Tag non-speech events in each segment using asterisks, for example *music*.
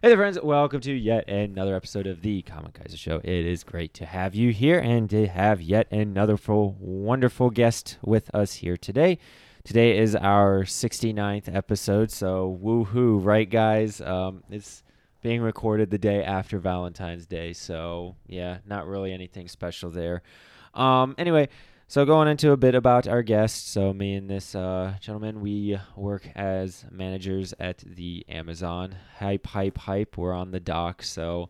Hey there, friends. Welcome to yet another episode of the Common Kyser Show. It is great to have you here and to have yet another full, wonderful guest with us here today. Today is our 69th episode, so woohoo, right, guys? Um, it's being recorded the day after Valentine's Day, so yeah, not really anything special there. Um, anyway, so going into a bit about our guest. So me and this uh, gentleman, we work as managers at the Amazon. Hype, hype, hype. We're on the dock, so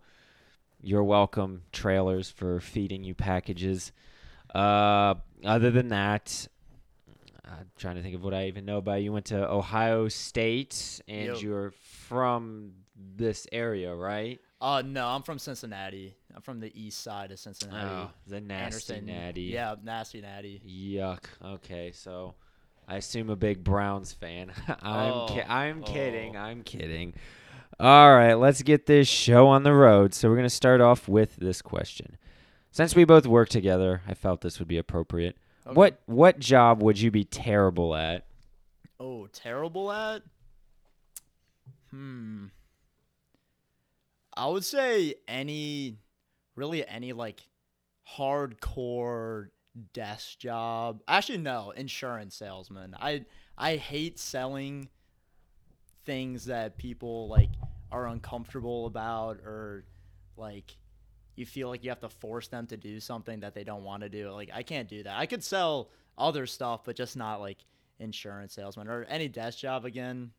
you're welcome. Trailers for feeding you packages. Uh, other than that, I'm trying to think of what I even know about you. You went to Ohio State, and you're from this area, right? Uh, no, I'm from Cincinnati. I'm from the east side of Cincinnati. Oh, the nasty Anderson. natty. Yeah, nasty natty. Yuck. Okay, so I assume a big Browns fan. *laughs* I'm ki- Oh, I'm kidding. oh. I'm kidding. All right, let's get this show on the road. So we're going to start off with this question. Since we both work together, I felt this would be appropriate. Okay. What what job would you be terrible at? Oh, terrible at? Hmm. I would say any, really any like hardcore desk job. Actually, no, insurance salesman. I I hate selling things that people like are uncomfortable about or like you feel like you have to force them to do something that they don't want to do. Like I can't do that. I could sell other stuff, but just not like insurance salesman or any desk job again.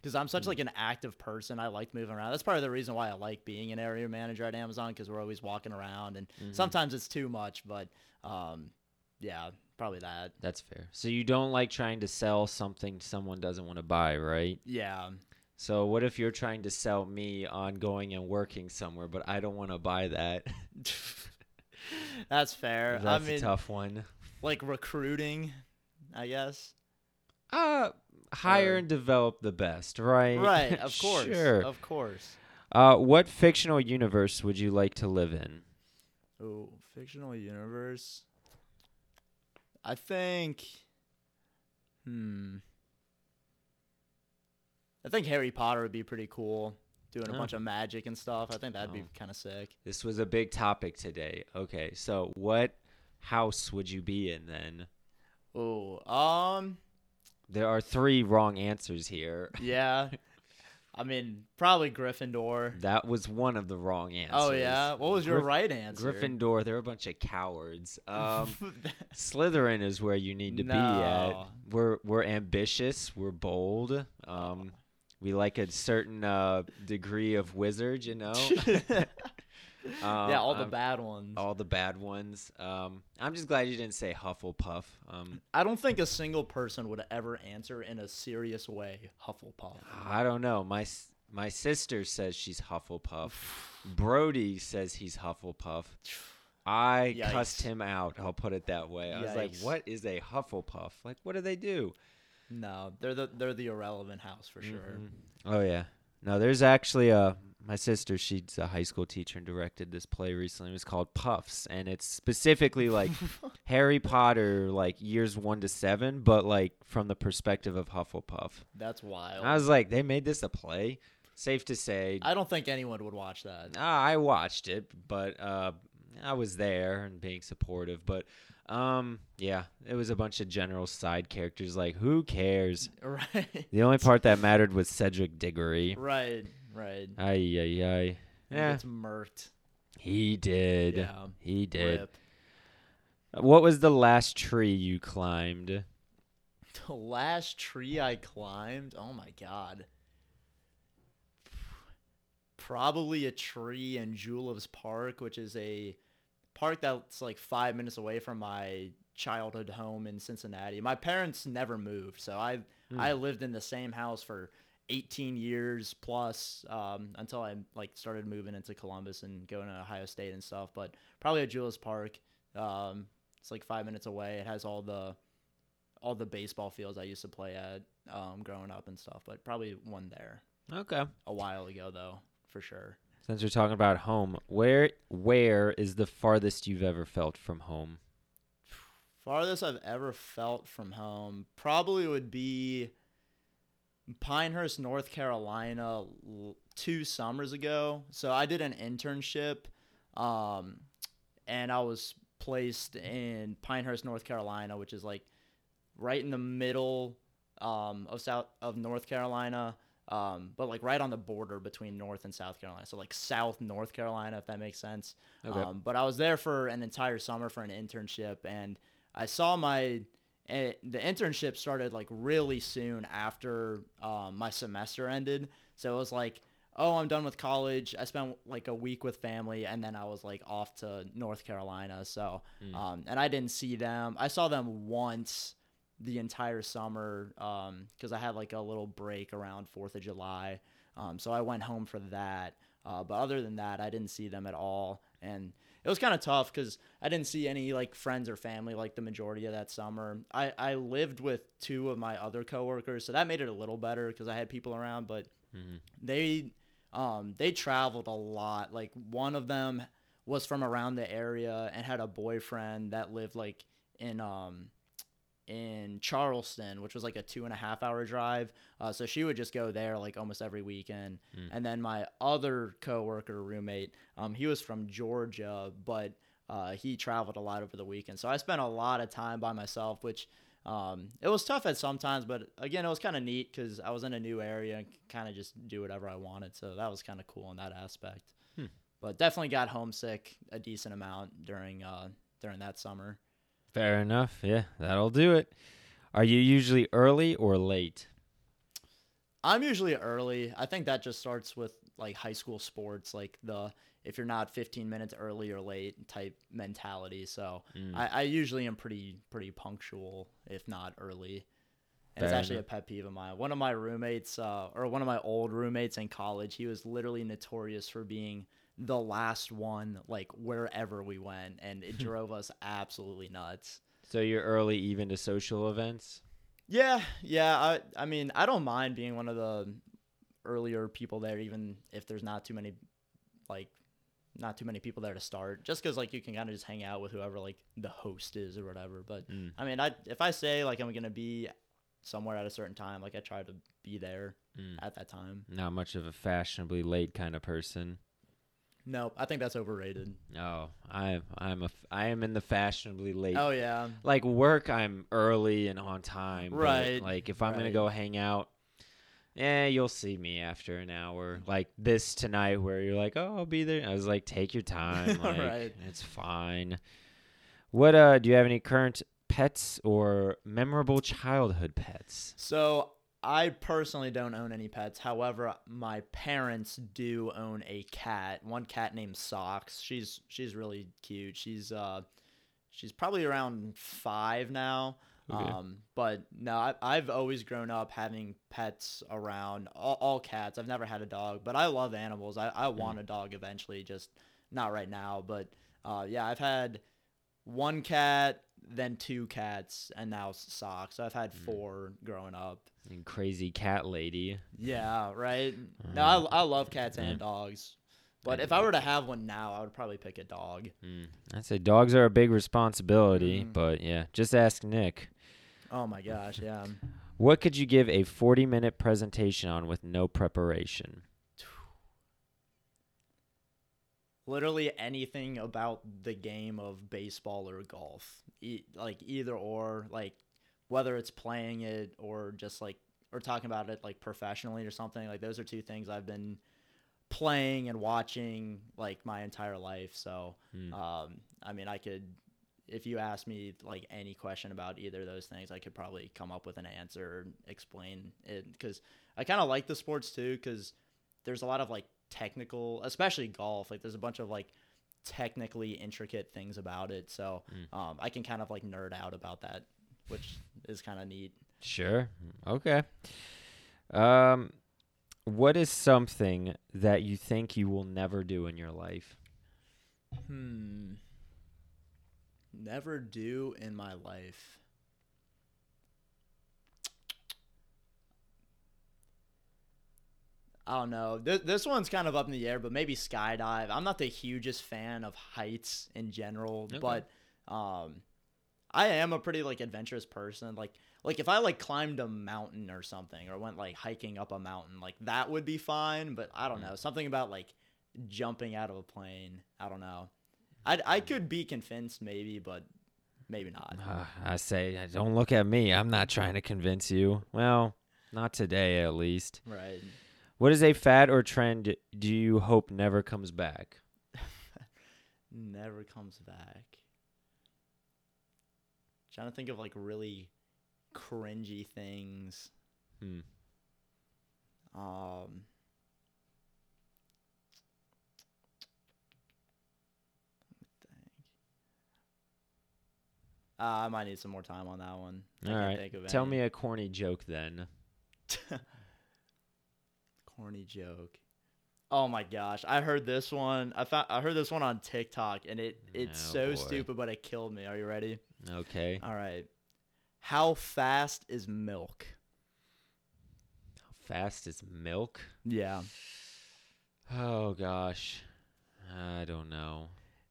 Because I'm such like an active person, I like moving around. That's part of the reason why I like being an area manager at Amazon because we're always walking around, and sometimes it's too much. But um, yeah, probably that. That's fair. So you don't like trying to sell something someone doesn't want to buy, right? Yeah, So what if you're trying to sell me on going and working somewhere, but I don't want to buy that? *laughs* that's fair. That's I mean, a tough one. like recruiting, I guess. Uh, hire Or- and develop the best, right? Right, *laughs* of course, sure. of course. Uh, what fictional universe would you like to live in? Oh, fictional universe. I think. Hmm. I think Harry Potter would be pretty cool, doing a bunch of magic and stuff. I think that'd be Oh. kind of sick. This was a big topic today. Okay, so what house would you be in then? Oh, um, There are three wrong answers here. *laughs* yeah. I mean, probably Gryffindor. That was one of the wrong answers. Oh yeah. What was your Gryff- right answer? Gryffindor, they're a bunch of cowards. *laughs* Um, Slytherin is where you need to be at. We're we're ambitious. We're bold. Um, we like a certain uh, degree of wizard, you know. *laughs* *laughs* Um, yeah, all the um, bad ones. all the bad ones. Um, I'm just glad you didn't say Hufflepuff. Um, I don't think a single person would ever answer in a serious way Hufflepuff. I don't know. My my sister says she's Hufflepuff. Brody says he's Hufflepuff. I *sighs* cussed him out. I'll put it that way. I was like, "What is a Hufflepuff? Like, what do they do?" No, they're the they're the irrelevant house for sure. Mhm. Oh yeah. No, there's actually a my sister. She's a high school teacher and directed this play recently. It was called Puffs, and it's specifically like *laughs* Harry Potter, like years one to seven, but like from the perspective of Hufflepuff. That's wild. I was like, they made this a play. Safe to say, I don't think anyone would watch that. Ah, I watched it, but uh, I was there and being supportive. But um, yeah, it was a bunch of general side characters. Like, who cares? *laughs* Right. The only part that mattered was Cedric Diggory. right. Right. Ay ay ay. He Yeah, gets murked. he did. Yeah. He did. Rip. What was the last tree you climbed? *laughs* The last tree I climbed. Oh my god. Probably a tree in Juilfs Park, which is a park that's like five minutes away from my childhood home in Cincinnati. My parents never moved, so I Hmm. I lived in the same house for 18 years plus um, until I like started moving into Columbus and going to Ohio State and stuff. But probably at Juilfs Park. Um, it's like five minutes away. It has all the all the baseball fields I used to play at um, growing up and stuff. But probably one there Okay. a while ago though, for sure. Since we're talking about home, where where is the farthest you've ever felt from home? Farthest I've ever felt from home probably would be Pinehurst, North Carolina, two summers ago. So I did an internship, um, and I was placed in Pinehurst, North Carolina, which is like right in the middle um, of South of North Carolina, um, but like right on the border between North and South Carolina. So like South North Carolina, if that makes sense. Okay. Um, but I was there for an entire summer for an internship, and I saw my the internship started like really soon after um, my semester ended. So it was like, oh, I'm done with college. I spent like a week with family, and then I was like off to North Carolina. So, Mm. um, and I didn't see them. I saw them once the entire summer because I had like a little break around Fourth of July. Um, so I went home for that. Uh, but other than that, I didn't see them at all, and it was kind of tough because I didn't see any like friends or family like the majority of that summer. I I lived with two of my other coworkers, so that made it a little better because I had people around. But Mhm. they um they traveled a lot. Like one of them was from around the area and had a boyfriend that lived like in um in Charleston, which was like a two and a half hour drive. Uh, so she would just go there like almost every weekend. Mm. And then my other coworker roommate, um, he was from Georgia, but uh, he traveled a lot over the weekend. So I spent a lot of time by myself, which um, it was tough at sometimes, but again, it was kind of neat because I was in a new area and kind of just do whatever I wanted. So that was kind of cool in that aspect. Hmm. But definitely got homesick a decent amount during uh, during that summer. Fair enough. Yeah, that'll do it. Are you usually early or late? I'm usually early. I think that just starts with like high school sports, like the if you're not 15 minutes early or late type mentality. So Mm. I, I usually am pretty pretty punctual, if not early. And it's actually enough. a pet peeve of mine. One of my roommates, uh, or one of my old roommates in college, he was literally notorious for being the last one, like wherever we went, and it *laughs* drove us absolutely nuts. So you're early even to social events? Yeah, yeah. I I mean, I don't mind being one of the earlier people there, even if there's not too many, like, not too many people there to start. Just because like you can kind of just hang out with whoever like the host is or whatever. But Mm. I mean, I if I say like I'm gonna be somewhere at a certain time, like I try to be there Mm. at that time. Not much of a fashionably late kind of person. No, I think that's overrated. Oh, I I'm a I am in the fashionably late. Oh yeah, Like work, I'm early and on time. Right, Like if I'm gonna go hang out, yeah, you'll see me after an hour. Like this tonight, where you're like, oh, I'll be there. I was like, take your time. *laughs* Like, Right. It's fine. What uh? Do you have any current pets or memorable childhood pets? So I personally don't own any pets. However, my parents do own a cat. One cat named Socks. She's she's really cute. She's uh she's probably around five now. Okay. Um, but no, I, I've always grown up having pets around, all, all cats. I've never had a dog, but I love animals. I, I want a dog eventually, just not right now. But uh, yeah, I've had one cat, then two cats, and now socks. So I've had four growing up. And crazy cat lady. Yeah, right. No, Mm. I, I love cats and dogs. But if I were to have one now, I would probably pick a dog. Mm. I'd say dogs are a big responsibility, Mhm. but yeah, just ask Nick. Oh my gosh, yeah. What could you give a 40 minute presentation on with no preparation? Literally anything about the game of baseball or golf, e- like either or, like whether it's playing it or just like or talking about it like professionally or something. Like those are two things I've been playing and watching like my entire life. So Mm. Um, I mean, I could, if you ask me like any question about either of those things, I could probably come up with an answer, or explain it because I kind of like the sports too because there's a lot of like technical, especially golf. Like there's a bunch of like technically intricate things about it, so Mm. um, I can kind of like nerd out about that, which is kind of neat. Sure. Okay. Um, what is something that you think you will never do in your life? Hmm. Never do in my life. I don't know. This, this one's kind of up in the air, but maybe skydive. I'm not the hugest fan of heights in general, Okay. but um, I am a pretty like adventurous person. Like like if I like climbed a mountain or something or went like hiking up a mountain, like that would be fine. But I don't Mm. know something about like jumping out of a plane. I don't know. I I could be convinced maybe, but maybe not. Uh, I say, uh, don't look at me. I'm not trying to convince you. Well, not today, at least. Right. What is a fad or trend do you hope never comes back? *laughs* Never comes back. Trying to think of like really cringy things. Hmm. Um. let me think. Uh, I might need some more time on that one. I All think of Tell any. me a corny joke then. *laughs* corny joke. Oh my gosh, I heard this one. I found I heard this one on TikTok, and it it's Oh, so boy. stupid, but it killed me. Are you ready? Okay. All right. How fast is milk? How fast is milk? Yeah, Oh gosh. I don't know.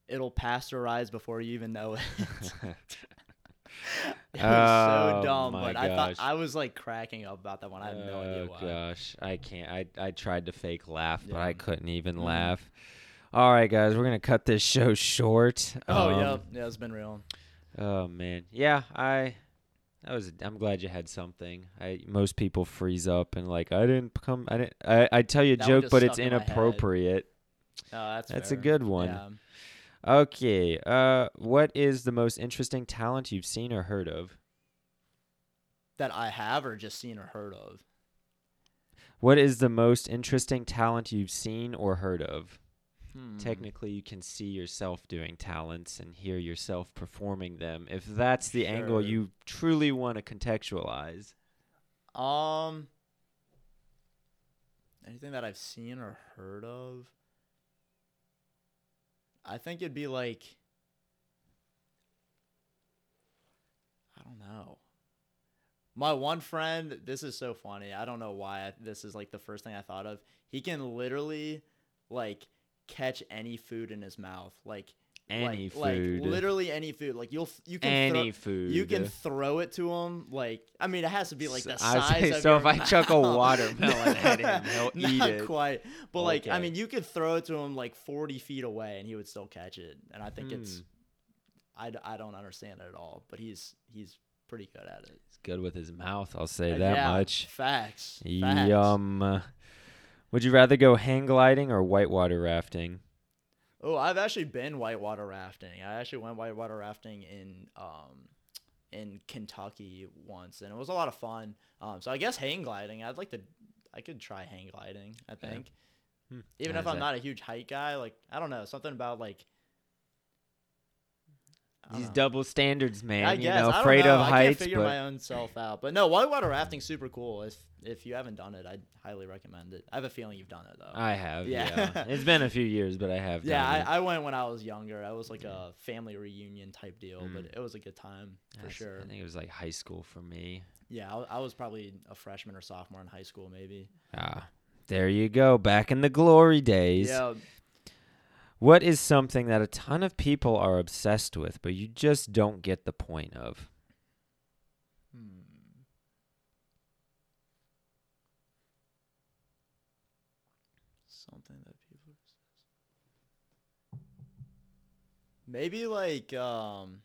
it'll pasteurize before you even know it. *laughs* *laughs* *laughs* it was Oh, so dumb, but I thought. I was like cracking up about that one. I have no idea oh why. gosh, I can't. I I tried to fake laugh, but I couldn't even Mhm. laugh. All right, guys, we're gonna cut this show short. Oh Um, yeah, yeah, it's been real. Oh man, yeah. I that was. I'm glad you had something. I most people freeze up and like I didn't come. I didn't. I I tell you a That joke, but it's in inappropriate. Oh, that's That's a good one. Yeah. Okay. Uh, what is the most interesting talent you've seen or heard of? That I have or just seen or heard of. What is the most interesting talent you've seen or heard of? Hmm. Technically, you can see yourself doing talents and hear yourself performing them. If that's the angle you truly want to contextualize. Um, anything that I've seen or heard of. I think it'd be like. I don't know. My one friend, this is so funny. I don't know why this is like the first thing I thought of. He can literally, like, catch any food in his mouth, like Any like, food. like literally any food. Like you'll you can Any throw, food. you can throw it to him. Like I mean, it has to be like the So- I size. say, of so if I chuck a mouth. watermelon at him, he'll *laughs* eat Not it. quite, but like I mean, you could throw it to him like forty feet away, and he would still catch it. And I think it's, I, I, don't understand it at all. But he's he's pretty good at it. He's good with his mouth, I'll say Uh, that yeah, much. Facts. facts. Yum. Would you rather go hang gliding or whitewater rafting? Oh, I've actually been whitewater rafting. I actually went whitewater rafting in um in Kentucky once, and it was a lot of fun. Um, so I guess hang gliding. I'd like to. I could try hang gliding. I Yeah. think, Hmm. even if I'm that? not a huge height guy. Like I don't know something about like. These know. double standards, man. I you guess know, I don't afraid know. of I can't heights, figure but my own self out. But no, whitewater rafting's super cool. If if you haven't done it, I'd highly recommend it. I have a feeling you've done it though. I have. Yeah. Yeah. *laughs* it's been a few years, but I have. Yeah, done it. I, I went when I was younger. I was like a family reunion type deal, but Mm. it was a good time for sure. I think it was like high school for me. Yeah, I, I was probably a freshman or sophomore in high school, maybe. Ah, there you go. Back in the glory days. Yeah, What is something that a ton of people are obsessed with, but you just don't get the point of? hmm. something that people. Maybe like um.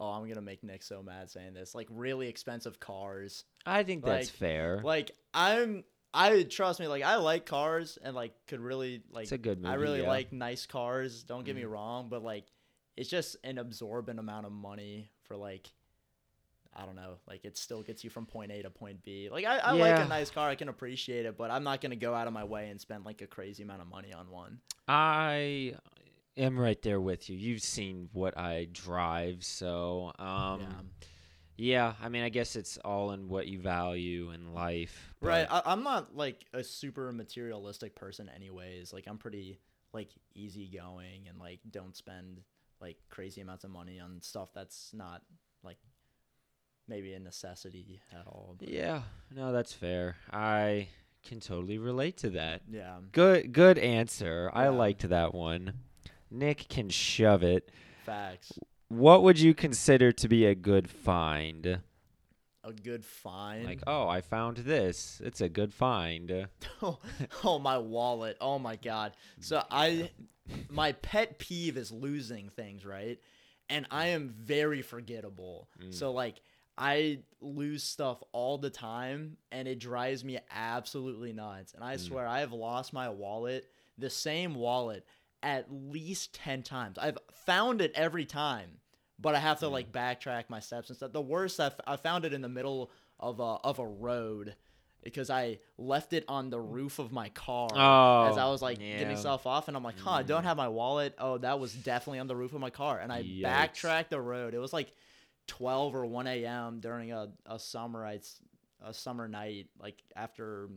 Oh, I'm gonna make Nick so mad saying this. Like really expensive cars. I think that's Like- fair. Like I'm I trust me, like I like cars and like could really like it's a good movie. I really yeah. like nice cars, don't get me Mhm. wrong, but like it's just an absorbent amount of money for like I don't know, like it still gets you from point A to point B. Like I, I like a nice car, I can appreciate it, but I'm not gonna go out of my way and spend like a crazy amount of money on one. I am right there with you. You've seen what I drive, so um yeah. Yeah, I mean I guess it's all in what you value in life. Right. I, I'm not like a super materialistic person, anyways. Like I'm pretty like easygoing and like don't spend like crazy amounts of money on stuff that's not like maybe a necessity at all. But yeah, no, that's fair. I can totally relate to that. yeah. Good good answer. I liked that one. Nick can shove it. Facts. What would you consider to be a good find? A good find. Like, oh, I found this. It's a good find. *laughs* oh, oh, my wallet. Oh my god. So I my pet peeve is losing things, right? And I am very forgettable. Mm. So like I lose stuff all the time and it drives me absolutely nuts. And I Mm. swear I have lost my wallet, the same wallet at least 10 times. I've found it every time, but I have to Mm. like backtrack my steps and stuff. The worst I, f- I found it in the middle of a of a road because I left it on the roof of my car Oh, as I was like yeah. getting stuff off, and I'm like, huh, I don't have my wallet. Oh, that was definitely on the roof of my car, and I Yikes. backtracked the road. It was like 12 or 1 a.m. during a a summer I, a summer night, like after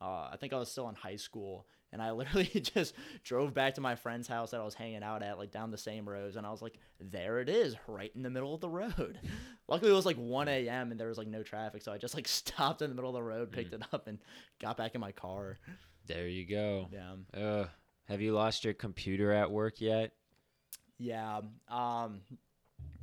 uh, I think I was still in high school. And I *laughs* literally just drove back to my friend's house that I was hanging out at, like down the same roads. And I was like, there it is, right in the middle of the road. *laughs* Luckily, it was like 1 a.m. and there was like no traffic. So I just like *laughs* stopped in the middle of the road, picked Mm. it up, and got back in my car. There you go. Yeah. Uh, have you lost your computer at work yet? Yeah. Um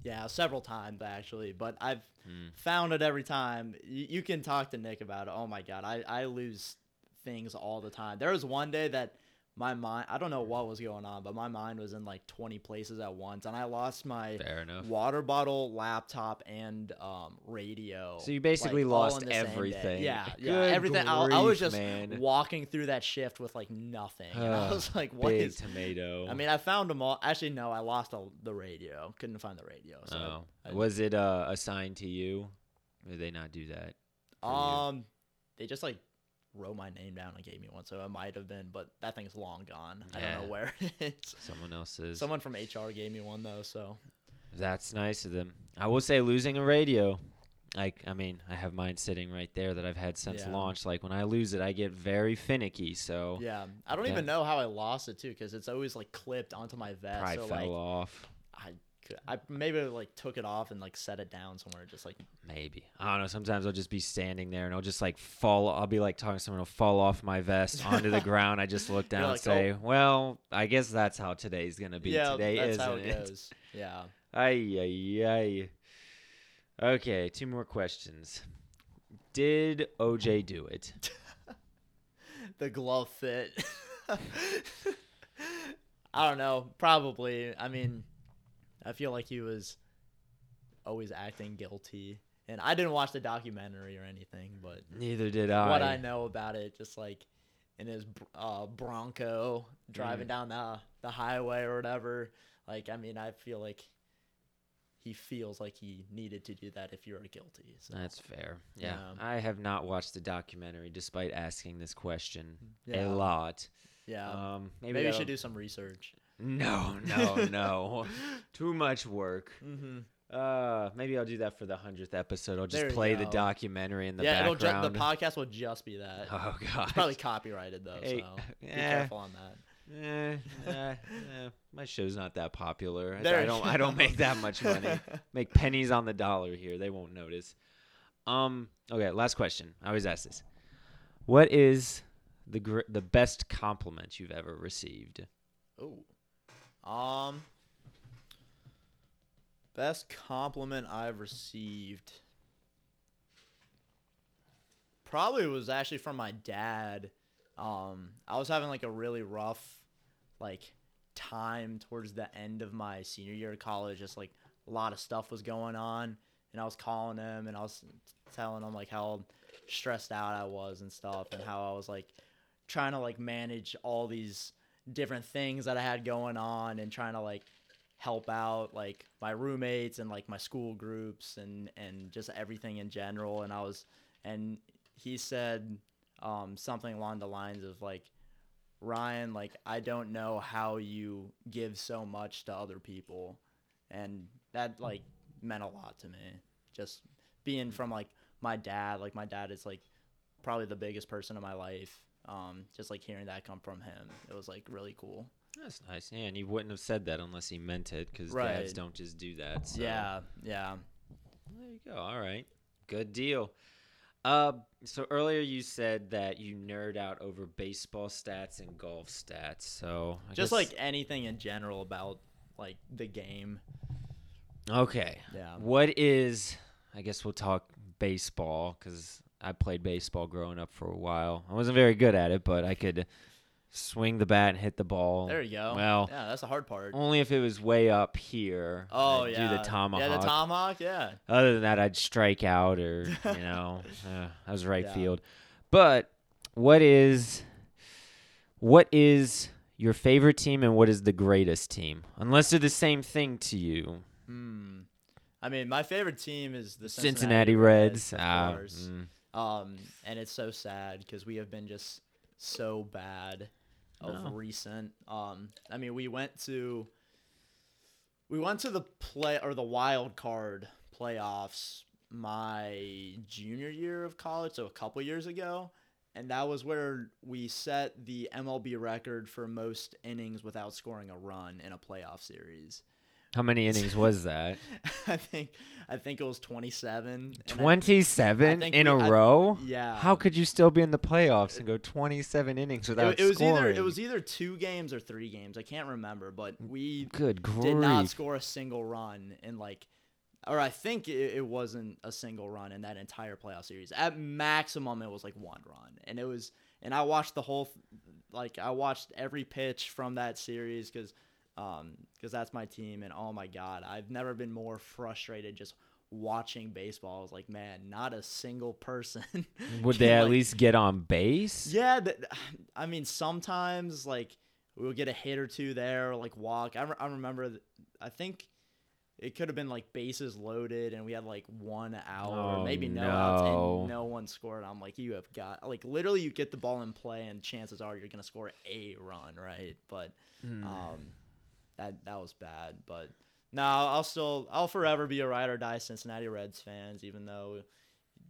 yeah, several times actually, but I've Hmm. found it every time. You, you can talk to Nick about it. Oh my god, I I lose things all the time. There was one day that my mind I don't know what was going on, but my mind was in like 20 places at once and I lost my Fair enough. water bottle, laptop and um radio. So you basically like, lost in the same day. everything. Yeah, yeah, Good everything. I, I was just man. walking through that shift with like nothing. And I *sighs* was like, what is tomato. I mean, I found them all. Actually, no, I lost all, the radio. Couldn't find the radio. So oh, I- I- was it uh, assigned to you? Or did they not do that? for you? um, they just like wrote my name down and gave me one, so it might have been, but that thing's long gone. I don't know where it's. Someone else's. Someone from HR gave me one though, so That's nice of them. I will say losing a radio. Like I mean, I have mine sitting right there that I've had since Yeah. launch. Like when I lose it, I get very finicky. So yeah. I don't Yeah. even know how I lost it too, because it's always like clipped onto my vest. probably so fell like off. I, maybe like took it off and like set it down somewhere, just like Maybe I don't know. Sometimes I'll just be standing there and I'll just like fall. I'll be like talking to someone. It'll fall off my vest *laughs* onto the ground. I just look down You're and like, "Oh." say, "Well, I guess that's how today's gonna be. yeah, Today that's isn't how it it?" goes. Yeah. *laughs* Ay ay ay. Okay, two more questions. Did OJ do it? *laughs* the glove fit. I don't know. Probably. I mean, I feel like he was always acting guilty. And I didn't watch the documentary or anything, but Neither did I. what I know about it, just like in his uh, Bronco driving Mm. down the the highway or whatever. Like, I mean, I feel like he feels like he needed to do that if you're guilty. So That's fair. Yeah. I have not watched the documentary despite asking this question yeah, a lot. yeah. Um, maybe Maybe we should do some research. No, no, no. *laughs* Too much work. Mm-hmm. Uh, maybe I'll do that for the hundredth episode. I'll just There you play the go. documentary in the yeah, it'll ju- background. the podcast will just be that. oh god. It's probably copyrighted though, Hey, so be careful on that. Eh, eh, eh, my show's not that popular. There I you don't. I don't go. make that much money. *laughs* make pennies on the dollar here. They won't notice. Um. Okay. Last question. I always ask this. What is the gr- the best compliment you've ever received? Ooh. Um. Best compliment I've received. Probably was actually from my dad. Um, I was having like a really rough, like, time towards the end of my senior year of college. Just like a lot of stuff was going on, and I was calling him and I was telling him like how stressed out I was and stuff, and how I was like trying to like manage all these different things that I had going on and trying to like help out like my roommates and like my school groups and and just everything in general. And I was and he said um something along the lines of like Ryan like I don't know how you give so much to other people. And that like meant a lot to me. Just being from like my dad like my dad is like probably the biggest person in my life um just like hearing that come from him it was like really cool That's nice. Yeah, and he wouldn't have said that unless he meant it, because dads don't just do that. So. yeah yeah There you go. All right. Good deal. Uh, so earlier you said that you nerd out over baseball stats and golf stats. So I just guess- like anything in general about like the game Okay. Yeah. What is? I guess we'll talk baseball because I played baseball growing up for a while. I wasn't very good at it, but I could swing the bat and hit the ball. There you go. Well, yeah, that's the hard part. only if it was way up here. Oh I'd yeah. do the tomahawk. Yeah, the tomahawk. Yeah. Other than that, I'd strike out or you *laughs* know, uh, I was right Yeah. field. But what is what is your favorite team and what is the greatest team? Unless they're the same thing to you. Hmm. I mean, my favorite team is the Cincinnati, Cincinnati, Reds. Ah, course. mm. Um, and it's so sad because we have been just so bad of No. recent. Um, I mean, we went to we went to the play or the wild card playoffs my junior year of college, so a couple years ago, and that was where we set the MLB record for most innings without scoring a run in a playoff series. How many innings was that? *laughs* I think I think it was 27. and I- Twenty-seven in we- a I- row. yeah. How could you still be in the playoffs and go twenty-seven innings without it, it was scoring? either it was either two games or three games. I can't remember, but we Good grief! did not score a single run in like, or I think it, it wasn't a single run in that entire playoff series. At maximum, it was like one run, and it was. And I watched the whole, like I watched every pitch from that series because, um, because that's my team, and oh my god, I've never been more frustrated just watching baseball. I was like, man, not a single person. *laughs* Would they at like- least get on base? Yeah, th- *sighs* I mean, sometimes like we'll get a hit or two there, or like walk. I, re- I remember, th- I think it could have been like bases loaded, and we had like one out, Oh, or maybe no, outs, and no one scored. I'm like, you have got like literally, you get the ball in play, and chances are you're gonna score a run, right? But Hmm. um, that that was bad. But no, I'll still, I'll forever be a ride or die Cincinnati Reds fans, even though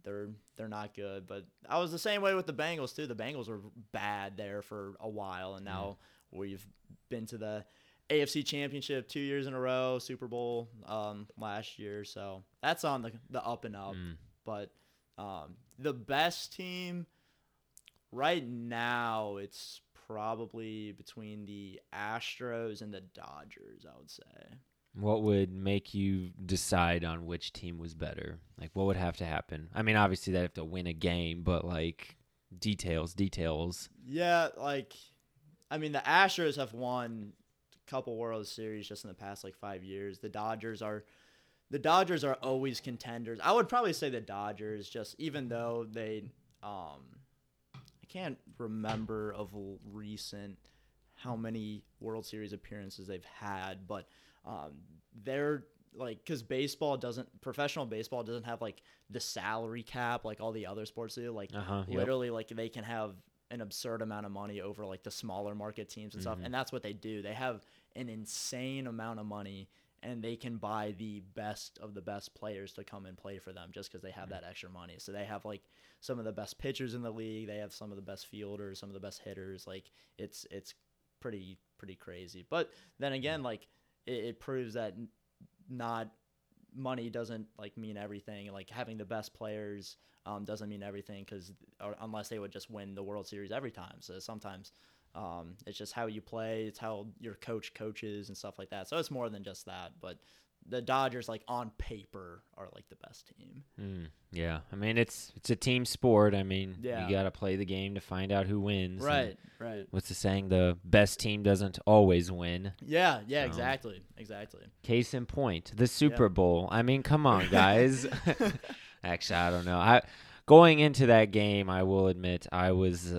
they're they're not good. But I was the same way with the Bengals too. The Bengals were bad there for a while, and now we've been to the AFC Championship two years in a row, Super Bowl um, last year. So that's on the the up and up. Mm. But um, the best team right now, it's probably between the Astros and the Dodgers. I would say. What would make you decide on which team was better? Like, what would have to happen? I mean, obviously they have to win a game, but like details, details. Yeah, like I mean the Astros have won a couple World Series just in the past like 5 years. The Dodgers are the Dodgers are always contenders. I would probably say the Dodgers just even though they um can't remember of recent how many World Series appearances they've had, but um they're like because baseball doesn't professional baseball doesn't have like the salary cap like all the other sports do like Uh huh. literally like they can have an absurd amount of money over like the smaller market teams and stuff Mhm. and that's what they do they have an insane amount of money and they can buy the best of the best players to come and play for them just because they have mm-hmm. that extra money. So they have like some of the best pitchers in the league they have some of the best fielders some of the best hitters like it's it's pretty pretty crazy. But then again mm-hmm. like it, it proves that not money doesn't like mean everything. Like having the best players um, doesn't mean everything because uh, unless they would just win the World Series every time. So sometimes um, it's just how you play, it's how your coach coaches and stuff like that. So it's more than just that. But the Dodgers, like on paper, are like the best team. Mm, yeah. I mean, it's it's a team sport. I mean, Yeah. you got to play the game to find out who wins. Right, right. What's the saying? The best team doesn't always win. Yeah, yeah, So- exactly, exactly. Case in point, the Super Bowl. I mean, come on, guys. *laughs* *laughs* Actually, I don't know. I going into that game, I will admit I was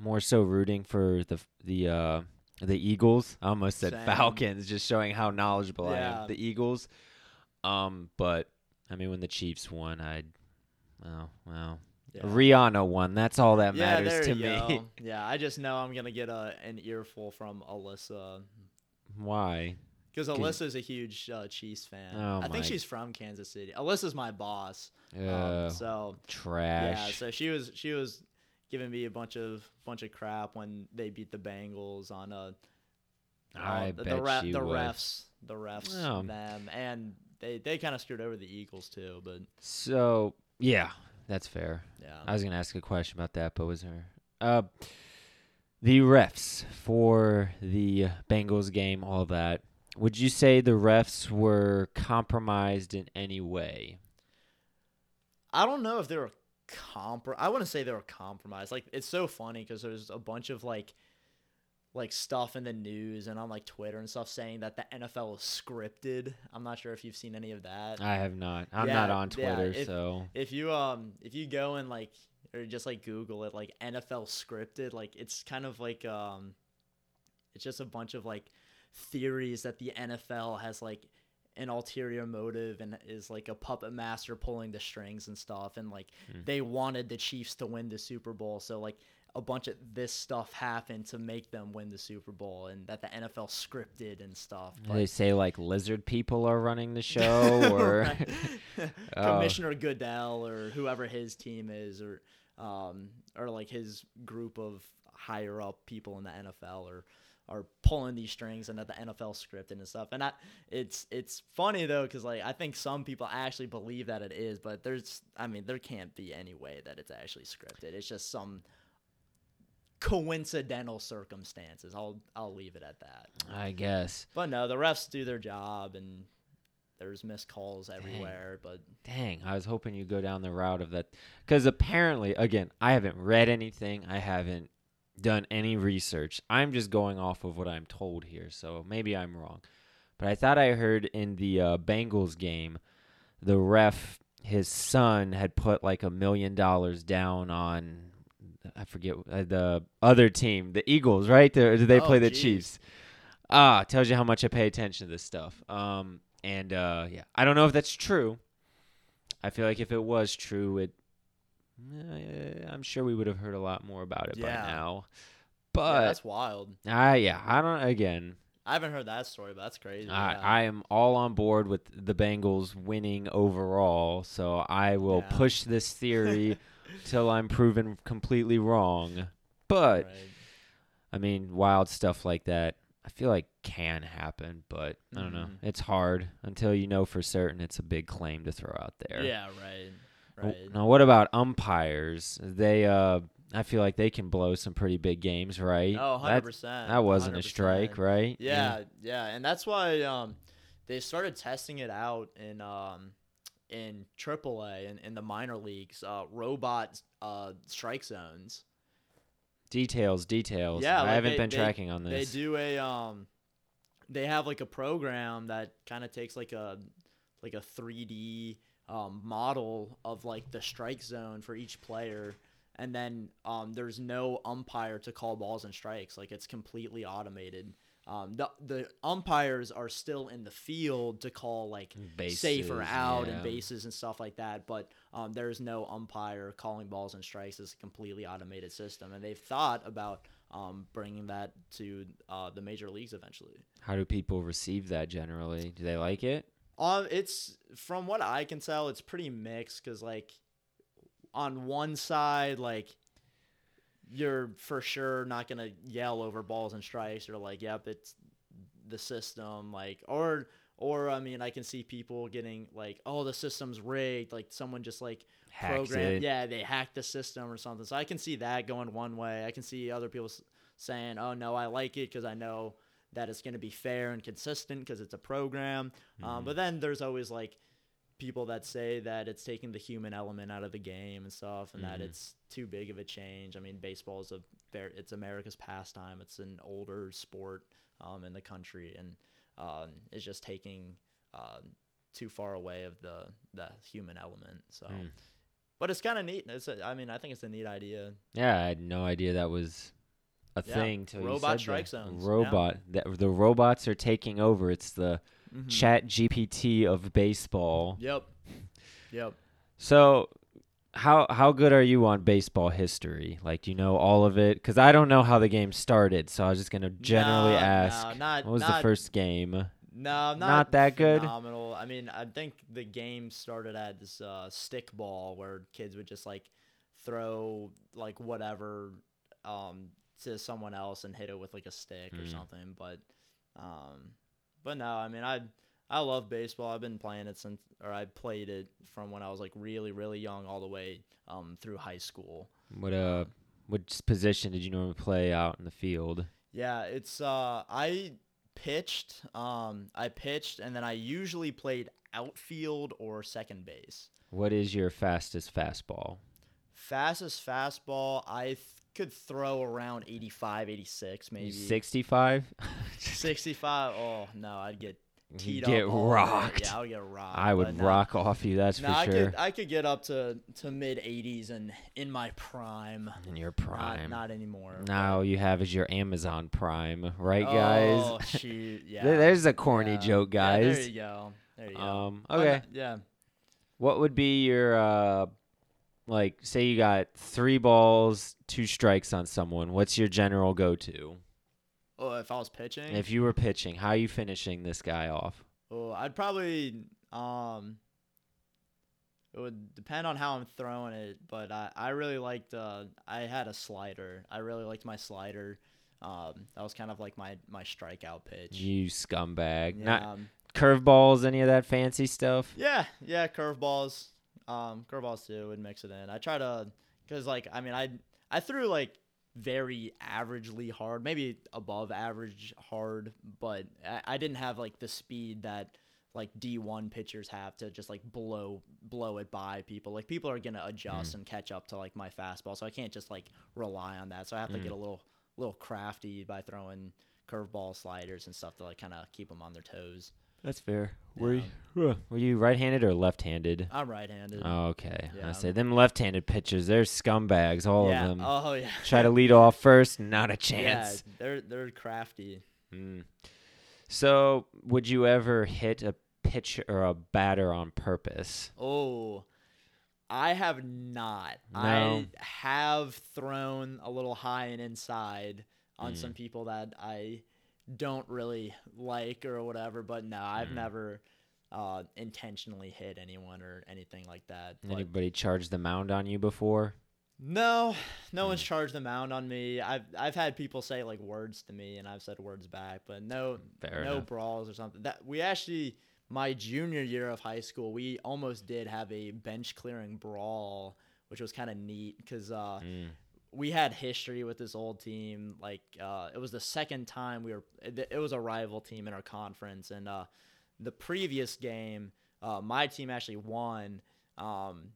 more so rooting for the the uh, the Eagles. I almost said Same. Falcons, just showing how knowledgeable I am. The Eagles. Um, but I mean, when the Chiefs won, I, oh well, Yeah. Rihanna won. That's all that yeah, matters to me. go. *laughs* Yeah, I just know I'm gonna get a an earful from Alyssa Why? because Alyssa's a huge uh, Chiefs fan. Oh I think she's from Kansas City. Alyssa's my boss. Um, Uh, so trash. Yeah, so she was she was giving me a bunch of bunch of crap when they beat the Bengals on a I the, bet the, re- she the would. refs the refs Oh. them and they they kind of screwed over the Eagles too, but So yeah, that's fair. yeah. I was gonna ask a question about that, but was there? Uh, the refs for the Bengals game, all that. would you say the refs were compromised in any way? I don't know if they were compro. I wouldn't say they were compromised. Like it's so funny because there's a bunch of like like stuff in the news and on like Twitter and stuff saying that the NFL is scripted. I'm not sure if you've seen any of that. I have not. I'm Yeah, not on yeah, Twitter, if- so If you um if you go and like or just like Google it like NFL scripted, like it's kind of like um it's just a bunch of like theories that the NFL has like an ulterior motive and is like a puppet master pulling the strings and stuff and like Hmm. they wanted the Chiefs to win the Super Bowl so like a bunch of this stuff happened to make them win the Super Bowl and that the NFL scripted and stuff but they say like lizard people are running the *laughs* show, or *laughs* *laughs* Oh. Commissioner Goodell or whoever his team is, or um, or like his group of higher up people in the NFL, or are pulling these strings and that the NFL scripted and stuff. And I, it's it's funny though because like I think some people actually believe that it is, but there's I mean there can't be any way that it's actually scripted. It's just some coincidental circumstances. I'll I'll leave it at that. I guess. But no, the refs do their job and there's missed calls everywhere. But Dang, I was hoping you go down the route of that because apparently, again, I haven't read anything. I haven't done any research. I'm just going off of what I'm told here, so maybe I'm wrong. But I thought I heard in the uh, Bengals game, the ref, his son had put like a million dollars down on. I forget uh, the other team, the Eagles, right? The, did they Oh, play the geez. Chiefs? Ah, tells you how much I pay attention to this stuff. Um, and uh, yeah, I don't know if that's true. I feel like if it was true, it, I'm sure we would have heard a lot more about it Yeah. by now. yeah, But that's wild. ah, yeah, I don't. Again, I haven't heard that story, but that's crazy. I, yeah. I am all on board with the Bengals winning overall, so I will Yeah. push this theory *laughs* till I'm proven completely wrong. But Right. I mean, wild stuff like that, I feel like can happen, but I don't know. Mhm. It's hard until you know for certain it's a big claim to throw out there. Yeah, right. Now- Right. Now, what about umpires? They, uh, I feel like they can blow some pretty big games, right? Oh, That- 100%. That wasn't a strike, right? Yeah, yeah, and that's why um they started testing it out in um in AAA and in the minor leagues, uh, robot uh strike zones. Details, details. Yeah, I like haven't they- been they- tracking on this. They do a um they have like a program that kind of takes like a like a 3D um, model of like the strike zone for each player. And then um, there's no umpire to call balls and strikes. Like it's completely automated. Um, the, the umpires are still in the field to call like safer Bases, out yeah. and bases and stuff like that. But um, there's no umpire calling balls and strikes. It's a completely automated system. And they've thought about um, bringing that to uh, the major leagues eventually. How do people receive that generally? Do they like it? Um, it's from what I can tell, it's pretty mixed because like on one side, like you're for sure not gonna yell over balls and strikes or like, yep, it's the system, like or or I mean, I can see people getting like, oh, the system's rigged, like someone just like Hacks program, it. yeah, they hacked the system or something. So I can see that going one way. I can see other people saying, oh no, I like it because I know that it's going to be fair and consistent because it's a program. Mm-hmm. Um, but then there's always like people that say that it's taking the human element out of the game and stuff, and that Mhm. it's too big of a change. I mean, baseball is a ver- it's America's pastime. It's an older sport um, in the country, and um, it's just taking um, too far away of the the human element. So, Mm. but it's kind of neat. It's a, I mean, I think it's a neat idea. Yeah, I had no idea that was a Yeah, thing. Till robot strike that. zones, yeah. Robot. That the robots are taking over. It's the Mhm. Chat GPT of baseball. Yep. Yep. So, how how good are you on baseball history? Like, do you know all of it? Because I don't know how the game started, so I was just gonna generally No, ask. no, not- what was the first game? No, not, Not that good? Phenomenal. I mean, I think the game started at this uh, stick ball where kids would just like throw like whatever um, to someone else and hit it with like a stick or Mm. something. But um, but no, I mean, I I love baseball. I've been playing it since, or I played it from when I was like really really young all the way um, through high school. What uh, which position did you normally play out in the field? Yeah, it's uh I pitched. Um, I pitched, and then I usually played outfield or second base. What is your fastest fastball? Fastest fastball, I could throw around 85, 86, maybe. 65? 65. Oh, no, I'd get teed get day. rocked. Yeah, I would get rocked. I would no. rock off you, that's No, for I sure. could I could get up to, to mid 80s and in my prime. In your prime. not anymore. but- now you have is your Amazon Prime, right, guys? Oh, *laughs* shoot. *laughs* Yeah. There's a corny yeah. joke, Yeah, guys. there you go. There you go. um, okay. not? Yeah. What would be your uh like say you got 3 balls, 2 strikes on someone. What's your general go-to? Oh, if I was pitching, If you were pitching, how are you finishing this guy off? oh, I'd probably um. It would depend on how I'm throwing it, but I, I really liked uh I had a slider. I really liked my slider. Um, that was kind of like my my strikeout pitch. You scumbag. Yeah, Not um, curveballs, any of that fancy stuff? Yeah, yeah, curveballs. Um, curveballs too would mix it in. I try to, cause like I mean I I threw like very averagely hard, maybe above average hard, but I, I didn't have like the speed that like D1 pitchers have to just like blow blow it by people. Like people are gonna adjust and catch up to like my fastball, so I can't just like rely on that. So I have to Mm. get a little little crafty by throwing curveball sliders and stuff to like kind of keep them on their toes. That's fair. Were you, were you right-handed or left-handed? I'm right-handed. Okay. I Yeah. say them left-handed pitchers, they're scumbags, all yeah. of them. Oh yeah. Try to *laughs* lead off first, not a chance. Yeah, they're they're crafty. Mm. So, would you ever hit a pitch or a batter on purpose? Oh, I have not. No. I have thrown a little high and inside on Mm. some people that I don't really like or whatever. But no, I've Mm. never uh, intentionally hit anyone or anything like that. Anybody charged the mound on you before? no, no one's Mm. charged the mound on me. I've I've had people say like words to me, and I've said words back, but no Fair no enough. brawls or something. That we actually my junior year of high school, we almost did have a bench clearing brawl, which was kind of neat because uh, Mm. We had history with this old team. Like uh, it was the second time we were. It, it was a rival team in our conference, and uh, the previous game, uh, my team actually won. Um,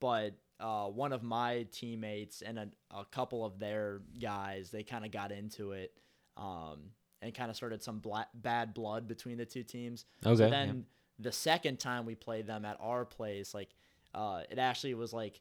but uh, one of my teammates and a, a couple of their guys, they kind of got into it. Um, and kind of started some bla- bad blood between the two teams. Okay. So yeah. then the second time we played them at our place, like uh, it actually was like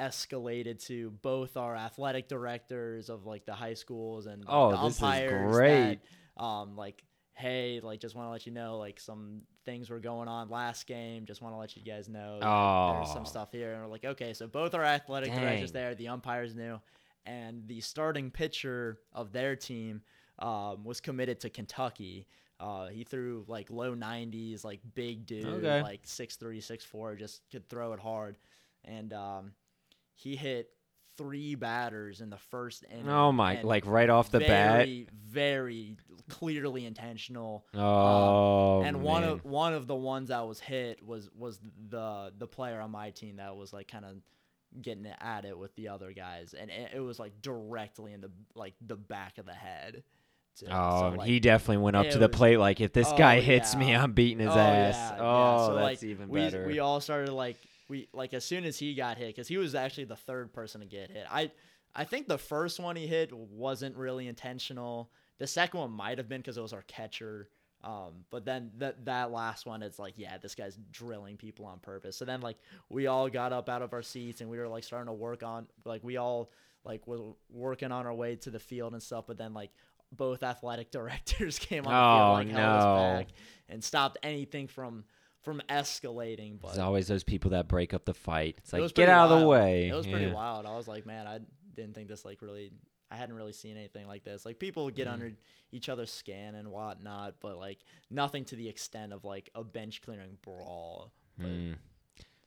escalated to both our athletic directors of like the high schools and like, Oh, the this is great. that, um, like, hey, like just want to let you know, like some things were going on last game. Just want to let you guys know that there's Oh. some stuff here. And we're like, okay, so both our athletic directors there, the umpires knew, and the starting pitcher of their team um, was committed to Kentucky. Uh, he threw like low 90s, like big dude, Okay. like 6'3", 6'4", just could throw it hard. And um, he hit three batters in the first inning. Oh my! Like right off the bat. very, very clearly intentional. Oh and one man. of one of the ones that was hit was was the the player on my team that was like kind of getting at it with the other guys, and it, it was like directly in the like the back of the head. too. So, Oh, like, he definitely went up to the was- plate like if this Oh, guy hits me. I'm beating his oh, ass. yeah, oh, yeah. Oh, So, that's like, even we, better. We all started like we like as soon as he got hit because he was actually the third person to get hit. I I think the first one he hit wasn't really intentional. The second one might have been because it was our catcher. Um, but then that that last one, it's like, yeah, this guy's drilling people on purpose. So then like we all got up out of our seats and we were like starting to work on like we all like was working on our way to the field and stuff. But then like both athletic *laughs* directors came on the Oh, field, like held us back and stopped anything from from escalating. But There's always those people that break up the fight. It's like was get out of the way. It was pretty Yeah. wild. I was like, man, I didn't think this like really. I hadn't really seen anything like this. Like people get Mm. under each other's skin and whatnot, but like nothing to the extent of like a bench clearing brawl. Mm.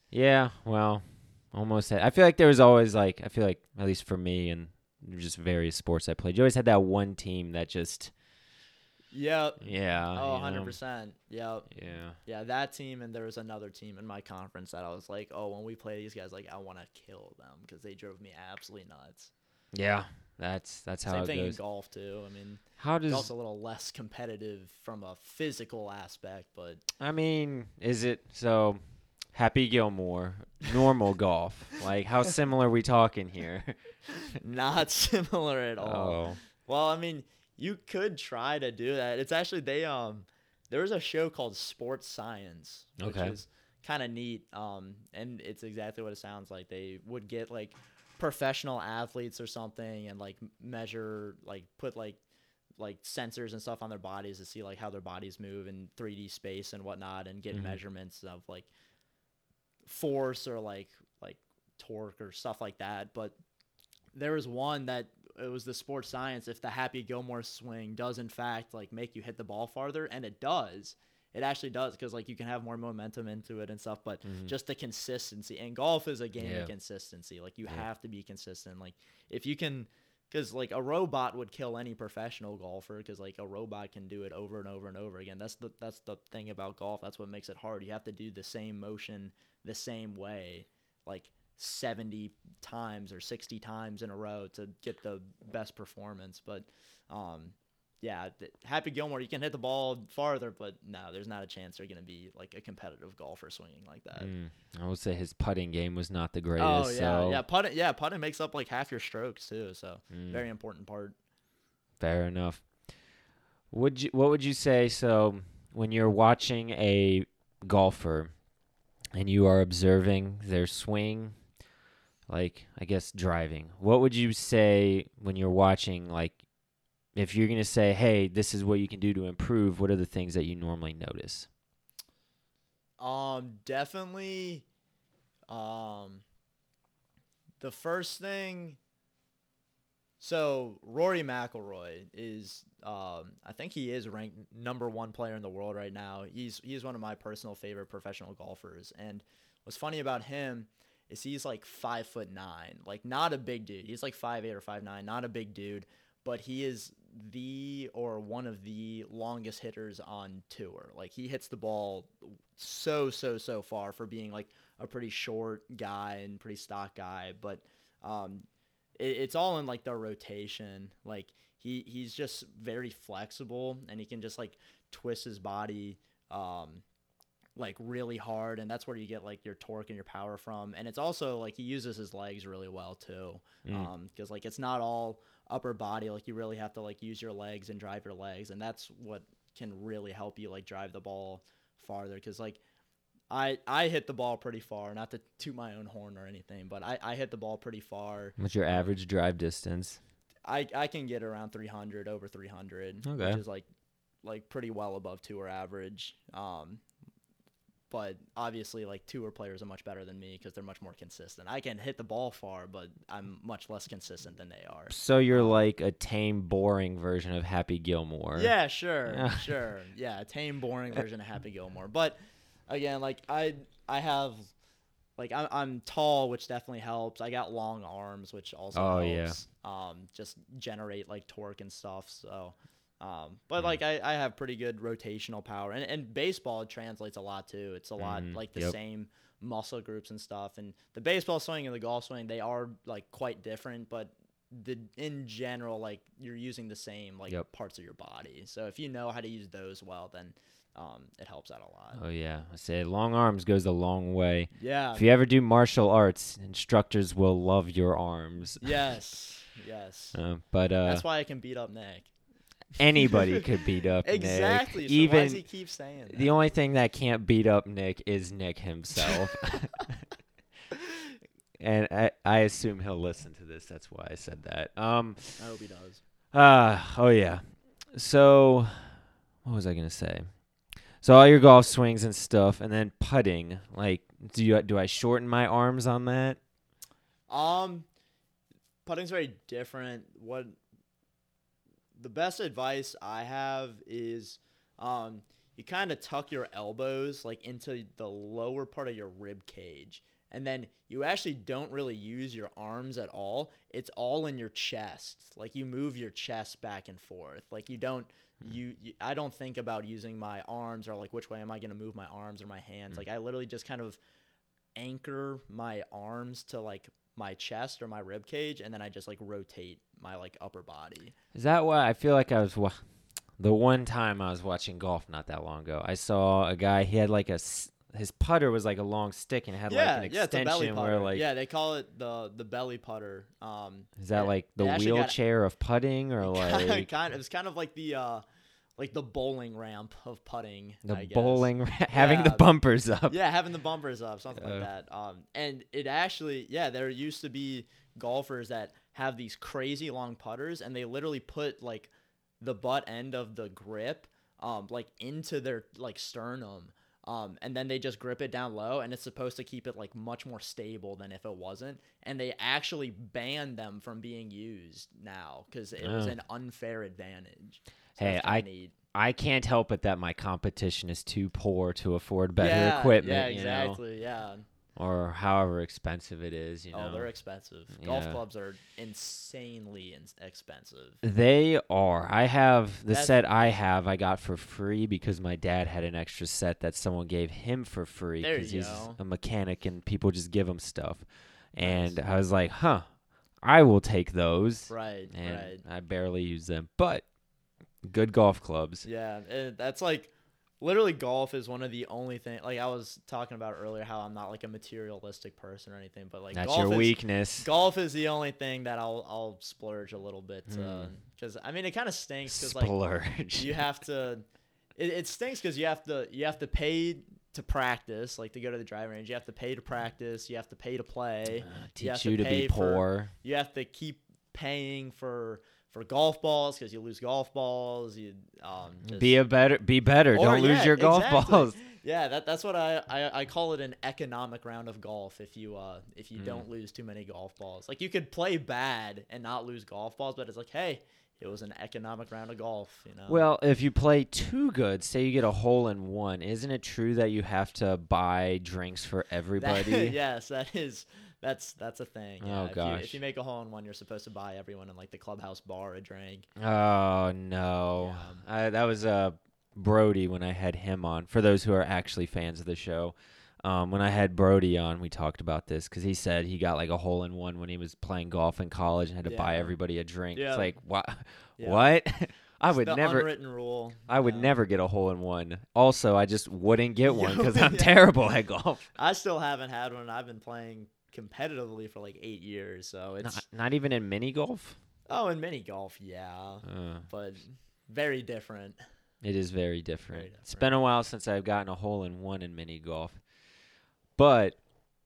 Yeah, well, almost. Had, I feel like there was always like I feel like at least for me and just various sports I played, you always had that one team that just yeah, yeah. oh, 100 percent. Yep. Yeah. yeah. That team and there was another team in my conference that I was like, oh, when we play these guys, like I want to kill them because they drove me absolutely nuts. Yeah. That's that's how Same it thing goes. in golf too. I mean, How does golf's a little less competitive from a physical aspect, but I mean, is it so? Happy Gilmore, normal *laughs* golf. Like, how similar are we talking here? not similar at all. Oh, Well, I mean, you could try to do that. It's actually they um there was a show called Sports Science, which Okay. is kind of neat. Um, and it's exactly what it sounds like. They would get like professional athletes or something and like measure like put like like sensors and stuff on their bodies to see like how their bodies move in 3D space and whatnot and get Mhm. measurements of like force or like like torque or stuff like that. But there was one that it was the sports science if the Happy Gilmore swing does in fact like make you hit the ball farther and it does. It actually does because like you can have more momentum into it and stuff, but Mhm. just the consistency and golf is a game Yeah. of consistency. Like you Yeah. have to be consistent. Like if you can, because like a robot would kill any professional golfer because like a robot can do it over and over and over again. That's the that's the thing about golf. That's what makes it hard. You have to do the same motion the same way, like 70 times or 60 times in a row to get the best performance. But um, yeah, Happy Gilmore, you can hit the ball farther, but no, there's not a chance they're going to be like a competitive golfer swinging like that. mm, I would say his putting game was not the greatest. Oh yeah, so yeah, putting yeah, putting makes up like half your strokes too, so mm, very important part. fair enough. Would you? What would you say? So when you're watching a golfer and you are observing their swing, like I guess driving, what would you say when you're watching? Like, if you're gonna say, "Hey, this is what you can do to improve," what are the things that you normally notice? Um, definitely. Um, the first thing. So Rory McIlroy is, um, I think he is ranked number one player in the world right now. He's he's one of my personal favorite professional golfers. And what's funny about him is he's like five foot nine, like not a big dude. He's like five eight or five nine, not a big dude, but he is the or one of the longest hitters on tour. Like he hits the ball so so so far for being like a pretty short guy and pretty stock guy, but um, it, it's all in like the rotation. Like he he's just very flexible and he can just like twist his body um like really hard and that's where you get like your torque and your power from and it's also like he uses his legs really well too Mm. um because like it's not all upper body like you really have to like use your legs and drive your legs and that's what can really help you like drive the ball farther because like I I hit the ball pretty far not to toot my own horn or anything but I, I hit the ball pretty far What's your average drive distance? I, I can get around 300 over 300 Okay. which is like like pretty well above tour average um but obviously like tour players are much better than me because they're much more consistent i can hit the ball far but i'm much less consistent than they are So you're like a tame, boring version of Happy Gilmore. yeah sure Yeah. *laughs* sure yeah a tame boring version of happy gilmore but again like i i have like I'm, I'm tall which definitely helps i got long arms which also Oh, yeah. um just generate like torque and stuff so um but Mm. like I, I have pretty good rotational power and, and baseball translates a lot too it's a lot Mhm, like the yep. same muscle groups and stuff and the baseball swing and the golf swing they are like quite different but the in general like you're using the same like Yep. parts of your body so if you know how to use those well then um it helps out a lot Oh yeah, I say long arms goes a long way. yeah If you ever do martial arts, instructors will love your arms. yes *laughs* yes Uh, but uh, that's why i can beat up nick anybody could beat up *laughs* exactly Nick. so Even why does he keep saying that? the only thing that can't beat up Nick is Nick himself. *laughs* *laughs* and I, I assume he'll listen to this. That's why I said that. Um. i hope he does Uh, oh yeah. So, what was I gonna say? So all your golf swings and stuff, and then putting. Like, do you do I shorten my arms on that? Um, putting's very different. What the best advice I have is, um, you kind of tuck your elbows like into the lower part of your rib cage, and then you actually don't really use your arms at all. It's all in your chest. Like you move your chest back and forth. Like you don't. You, you I don't think about using my arms or like which way am I going to move my arms or my hands. Like I literally just kind of anchor my arms to like my chest or my rib cage, and then I just like rotate my like upper body. Is that why I feel like I was wa- the one time I was watching golf not that long ago? I saw a guy. He had like a s- his putter was like a long stick and it had yeah, like an yeah, it's a belly extension putter. where like yeah, they call it the the belly putter. Um, is that it- like the actually got- wheelchair of putting or *laughs* like kind of, it was kind of like the uh like the bowling ramp of putting. the I guess. bowling *laughs* having the bumpers up? yeah, having the bumpers up, something like that. Um, and it actually, yeah, there used to be golfers that have these crazy long putters, and they literally put like the butt end of the grip, um, like into their like sternum. Um, and then they just grip it down low, and it's supposed to keep it like much more stable than if it wasn't. And they actually banned them from being used now because it was Oh. an unfair advantage. Hey, I- neat. I can't help it that my competition is too poor to afford better yeah, equipment, Yeah, you know, exactly. Yeah. or however expensive it is, you Oh, know. they're expensive. Golf Yeah. clubs are insanely in- expensive. They are. I have the That's- set I have. I got for free because my dad had an extra set that someone gave him for free because he's go. a mechanic and people just give him stuff. And Nice. I was like, "Huh, I will take those." Right, And right. I barely use them, but good golf clubs. Yeah, and that's like literally golf is one of the only thing like I was talking about earlier how I'm not like a materialistic person or anything, but like That's golf your is, weakness. Golf is the only thing that I'll I'll splurge a little bit Hmm. because I mean it kind of stinks because like Splurge. you have to it, it stinks because you have to you have to pay to practice like to go to the driving range you have to pay to practice you have to pay to play Uh, teach to you to pay be for- poor. you have to keep paying for for golf balls because you lose golf balls you um just, Be a better. Be better. Or, Don't lose yeah, your golf exactly. *laughs* balls. yeah that, that's what I, I i call it an economic round of golf if you uh if you Mm. don't lose too many golf balls like you could play bad and not lose golf balls but it's like hey it was an economic round of golf you know Well, if you play too good, say you get a hole in one, isn't it true that you have to buy drinks for *laughs* That- everybody? yes, that is that's that's a thing. Yeah. Oh, if You, gosh. if you make a hole in one, you're supposed to buy everyone in like the clubhouse bar a drink. Oh no, Yeah. I, that was uh, Brody when I had him on. For those who are actually fans of the show, um, when I had Brody on, we talked about this because he said he got like a hole in one when he was playing golf in college and had to buy everybody a drink. Yeah. *laughs* *laughs* It's like what? Yeah. What? I would the never. unwritten rule. I would Yeah. never get a hole in one. Also, I just wouldn't get *laughs* one because I'm Yeah. terrible at golf. I still haven't had one. I've been playing competitively for like eight years, so it's Not, not even in mini golf. oh, in mini golf, yeah, Uh, but very different. It is very different. It's different. been a while since I've gotten a hole in one in mini golf, but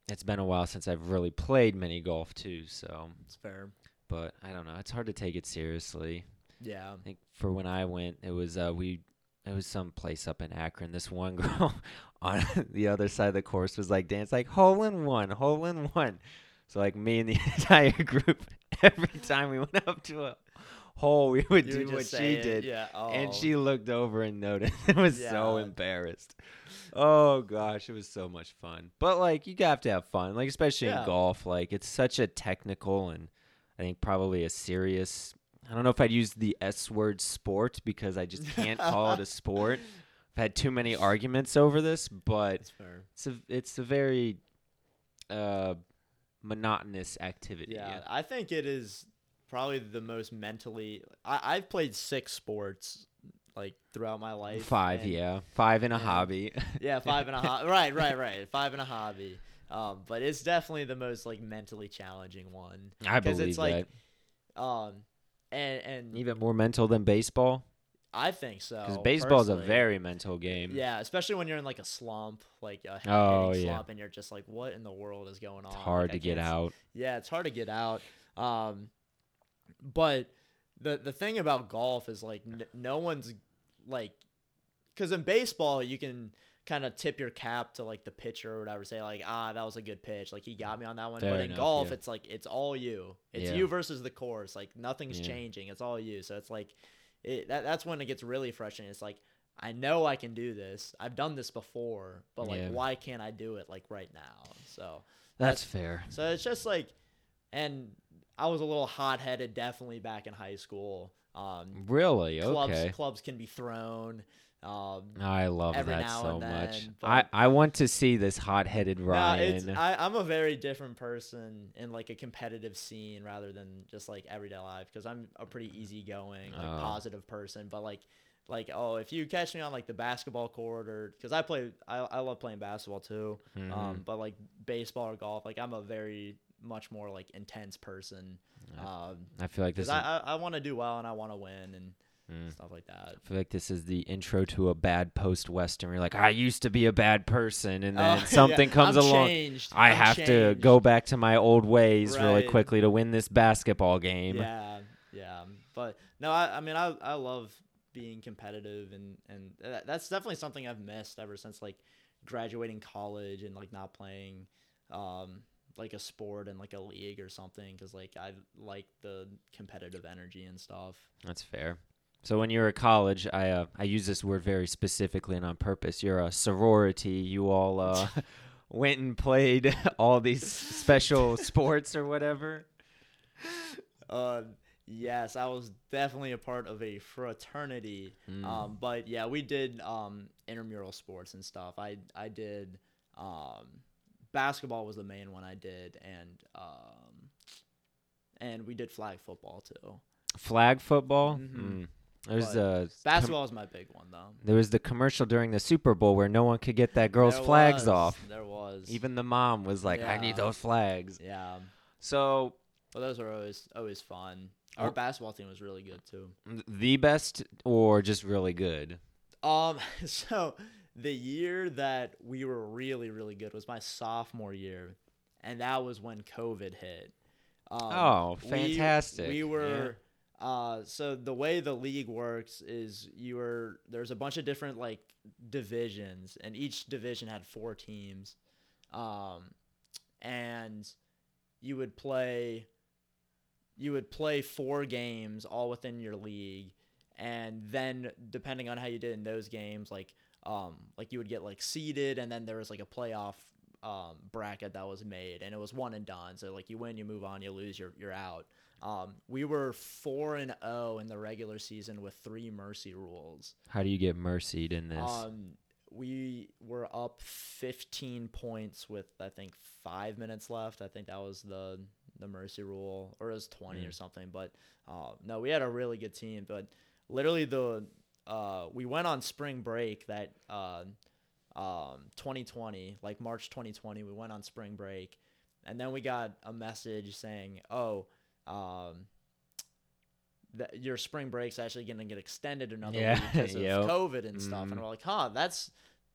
it's been a while since I've really played mini golf too. So, It's fair. but I don't know. It's hard to take it seriously. Yeah. I think for when I went, it was uh, we. It was some place up in Akron. This one *laughs* girl on the other side of the course was like dance like hole in one, hole in one. So like me and the *laughs* entire group, *laughs* every time we went up to a hole, we would You do what she it, did. Yeah. Oh. And she looked over and noticed. It was so embarrassed. Oh gosh, it was so much fun. But like you have to have fun, like especially in golf. Like it's such a technical and I think probably a serious. I don't know if I'd use the S word sport because I just can't call it a *laughs* sport. I've had too many arguments over this, but It's a it's a very uh monotonous activity. Yeah, I think it is probably the most mentally. I, I've played six sports like throughout my life. Five, and- yeah, five in a hobby. Yeah, five and a hobby. *laughs* right, right, right. Five and a hobby. Um, but it's definitely the most like mentally challenging one. I believe it's like, that. Um, and and Even more mental than baseball. I think so. Because baseball's a very mental game. yeah, especially when you're in like a slump, like a Oh, yeah. slump, and you're just like, what in the world is going on? It's hard I to get out. Yeah, it's hard to get out. Um, but the the thing about golf is like n- no one's like, because in baseball you can kind of tip your cap to like the pitcher or whatever, say like ah that was a good pitch, like he got me on that one. Fair but in enough, golf yeah. it's like it's all you. It's Yeah. you versus the course. Like nothing's Yeah. changing. It's all you. So it's like, it that that's when it gets really frustrating. It's like. I know I can do this. I've done this before, but like, why can't I do it like right now? So That's fair. so it's just like, and I was a little hot headed, definitely back in high school. Um, Really? clubs Okay. clubs can be thrown. Um, I love every that now so and much. I, I want to see this hot-headed nah, it's, Ryan. I, I'm a very different person in like a competitive scene rather than just like everyday life because I'm a pretty easygoing, like Oh. positive person. But like, like oh, if you catch me on like the basketball court or because I play, I, I love playing basketball too. Mhm. Um, but like baseball or golf, like I'm a very much more like intense person. Um, I feel like this. Is, I I, I want to do well and I want to win and Mm. stuff like that. I feel like this is the intro to a bad post-western. Where you're like, I used to be a bad person, and then Oh, *laughs* something yeah, comes I'm along. Changed. I I'm have to go back to my old ways really quickly to win this basketball game. Yeah, yeah. But no, I, I mean, I, I love being competitive, and and that, that's definitely something I've missed ever since like graduating college and like not playing, um, like a sport and like a league or something because like I like the competitive energy and stuff. That's fair. So when you were at college, I uh, I use this word very specifically and on purpose. You're a sorority. You all uh, *laughs* went and played *laughs* all these special sports or whatever. Uh, yes, I was definitely a part of a fraternity. Mm. Um, but yeah, we did um intramural sports and stuff. I I did um basketball was the main one I did, and um and we did flag football too. Flag football. Mhm. Mm. There's a Basketball is my big one though. there was the commercial during the Super Bowl where no one could get that girl's There flags was, off. There was Even the mom was like, "I need those flags." yeah. So But those are always always fun. Our Oh. basketball team was really good too. the best or just really good? Um, *laughs* so the year that we were really, really good was my sophomore year, and that was when COVID hit. Um, Oh, fantastic. We, Yeah. were. Uh, so the way the league works is you were there's a bunch of different like divisions, and each division had four teams, um, and you would play. You would play four games all within your league, and then depending on how you did in those games, like um, like you would get like seeded, and then there was like a playoff um, bracket that was made, and it was one and done. So like you win, you move on, you lose, you're you're out. Um, we were four and zero in the regular season with three mercy rules. How do you get mercied in this? Um, we were up 15 points with I think five minutes left. I think that was the the mercy rule, or it was 20 or Mm. something. But uh, no, we had a really good team. But literally the uh, we went on spring break that uh, um, 2020, like March 2020. We went on spring break, and then we got a message saying, "Oh." Um, that your spring break's actually going to get extended another Yeah, week because *laughs* of. COVID and stuff. Mhm. And we're like, huh, that's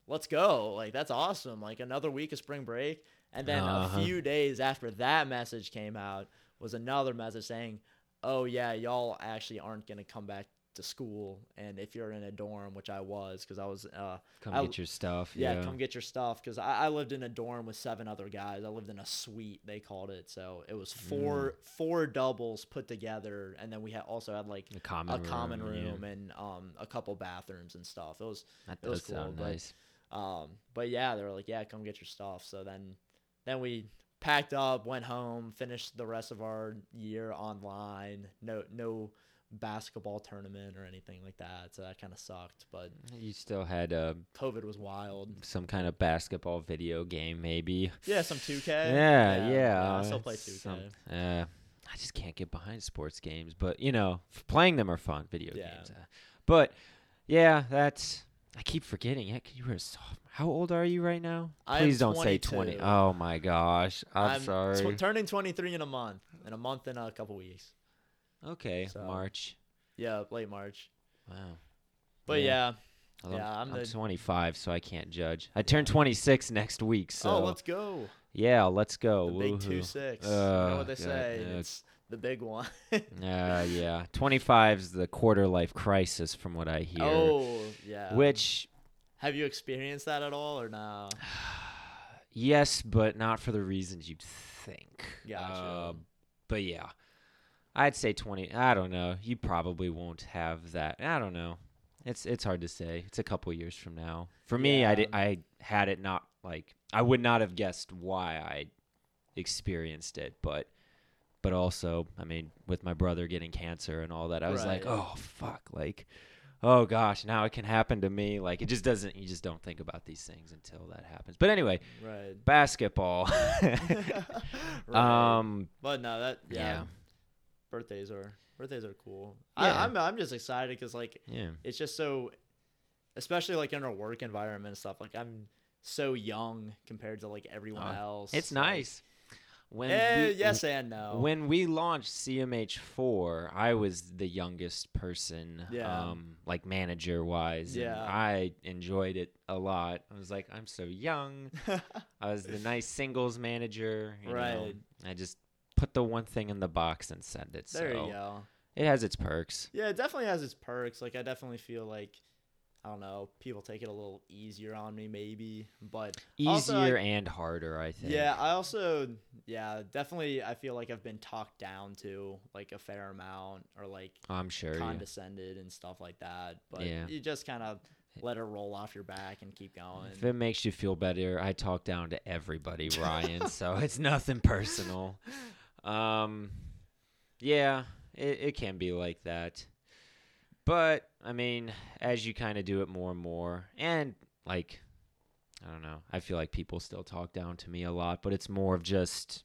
let's go. Like that's awesome. Like another week of spring break. And then Uh-huh. a few days after that message came out was another message saying, "Oh yeah, y'all actually aren't going to come back to school. And if you're in a dorm, which I was, because I was, uh, Come I- get your stuff. yeah, Yeah. come get your stuff. Because I, I lived in a dorm with seven other guys. I lived in a suite, they called it. So it was four four doubles put together, and then we had also had like a common a room. common yeah. and um a couple bathrooms and stuff. It was That it was cool, but- nice. um, but yeah, they were like, yeah, come get your stuff. So then, then we packed up, went home, finished the rest of our year online. No, no basketball tournament or anything like that. So that kind of sucked. But You still had uh, COVID was wild. some kind of basketball video game, maybe. Yeah, some 2K. Yeah, yeah. I still play 2K. some- uh, I just can't get behind sports games, but you know, f- playing them are fun. Video Yeah. games, uh, but yeah, that's. I keep forgetting. Yeah, you were a sophomore. How old are you right now? Please don't say twenty. Oh my gosh, I'm, tw- sorry. turning 23 in a month. In a month and a couple weeks. Okay, So- March. Yeah, late March. Wow. But Yeah. yeah. Well, Yeah, I'm the- 25, so I can't judge. I turn 26 next week, so oh, let's go. yeah, let's go. The big Woohoo. two six. you Uh, know what they God, say? yeah. It's the big one. *laughs* Uh, yeah, 25's the quarter life crisis, from what I hear. oh, yeah. Which, have you experienced that at all or no? *sighs* yes, but not for the reasons you'd think. Gotcha. Uh, but yeah, I'd say 20. I don't know. You probably won't have that. I don't know. It's it's hard to say. It's a couple years from now. For me, I did, I had it not like I would not have guessed why I experienced it, but but also, I mean, with my brother getting cancer and all that, I was like, oh fuck, like oh gosh, now it can happen to me. Like it just doesn't. You just don't think about these things until that happens. But anyway, Right. basketball. *laughs* *laughs* Right. um, But no, that yeah. yeah, Birthdays are birthdays are cool. Yeah. I, I'm I'm just excited because like yeah, it's just so, especially like in our work environment and stuff. Like I'm so young compared to like everyone Oh, else. it's nice. When Eh, we, yes and no. When we launched CMH4, I was the youngest person, Yeah. um, like manager wise. Yeah. I enjoyed it a lot. I was like, I'm so young. *laughs* I was the nice singles manager. You Know, Right. I just put the one thing in the box and send it. there so you go. it has its perks. Yeah, it definitely has its perks. Like I definitely feel like I don't know, people take it a little easier on me maybe, but Also, I- Easier and harder, I think. yeah, I also yeah, definitely I feel like I've been talked down to like a fair amount or like oh, I'm sure. Yeah. condescended and stuff like that. But Yeah. you just kind of let it roll off your back and keep going. If it makes you feel better, I talk down to everybody, *laughs* Ryan. so it's nothing personal. *laughs* Um, yeah, it, it can be like that. But I mean, as you kind of do it more and more, and like, I don't know, I feel like people still talk down to me a lot, but it's more of just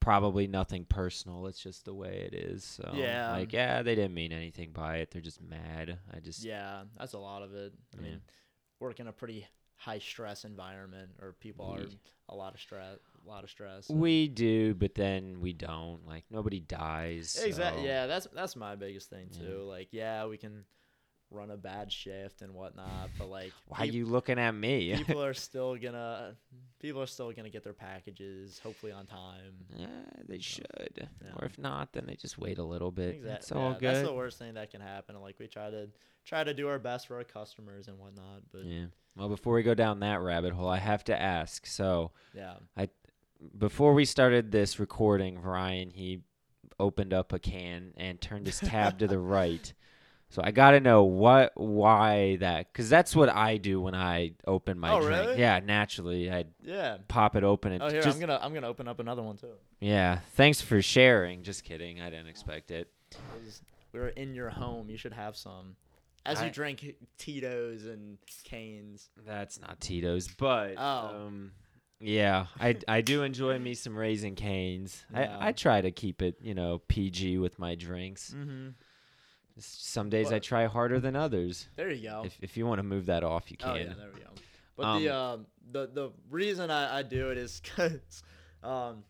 probably nothing personal. It's just the way it is. So Yeah. like, yeah, they didn't mean anything by it. They're just mad. I just yeah, that's a lot of it. I Yeah. mean, work in a pretty high stress environment or people are We- a lot of stress, a lot of stress. so- We do, but then we don't. Like nobody dies. Exactly. so- Yeah, that's that's my biggest thing Yeah. too. Like, yeah, we can run a bad shift and whatnot, but like, Why are you looking at me? people are *laughs* still gonna people are still gonna get their packages hopefully on time. yeah, they should. Yeah. Or if not, then they just wait a little bit. Exactly. It's all That's good. That's the worst thing that can happen. Like, we try to try to do our best for our customers and whatnot, but yeah, yeah. Well, before we go down that rabbit hole, I have to ask. So yeah, before we started this recording, Ryan he opened up a can and turned his tab to the *laughs* right. So I gotta know what, why that, because that's what I do when I open my Oh, drink. really? Yeah, naturally I yeah. pop it open and Oh, here just I'm gonna I'm gonna open up another one too. Yeah, thanks for sharing. Just kidding. I didn't expect it. We're in your home. You should have some. As I- you drink Tito's and Cane's. That's not Tito's, but Oh. um, yeah, I I do enjoy me some Raising Cane's. Yeah. I I try to keep it you know PG with my drinks. Mm-hmm. Some days I try harder than others. There you go. If if you want to move that off, you can. Oh yeah, there we go. But the um the the reason I, I do it is *laughs* because um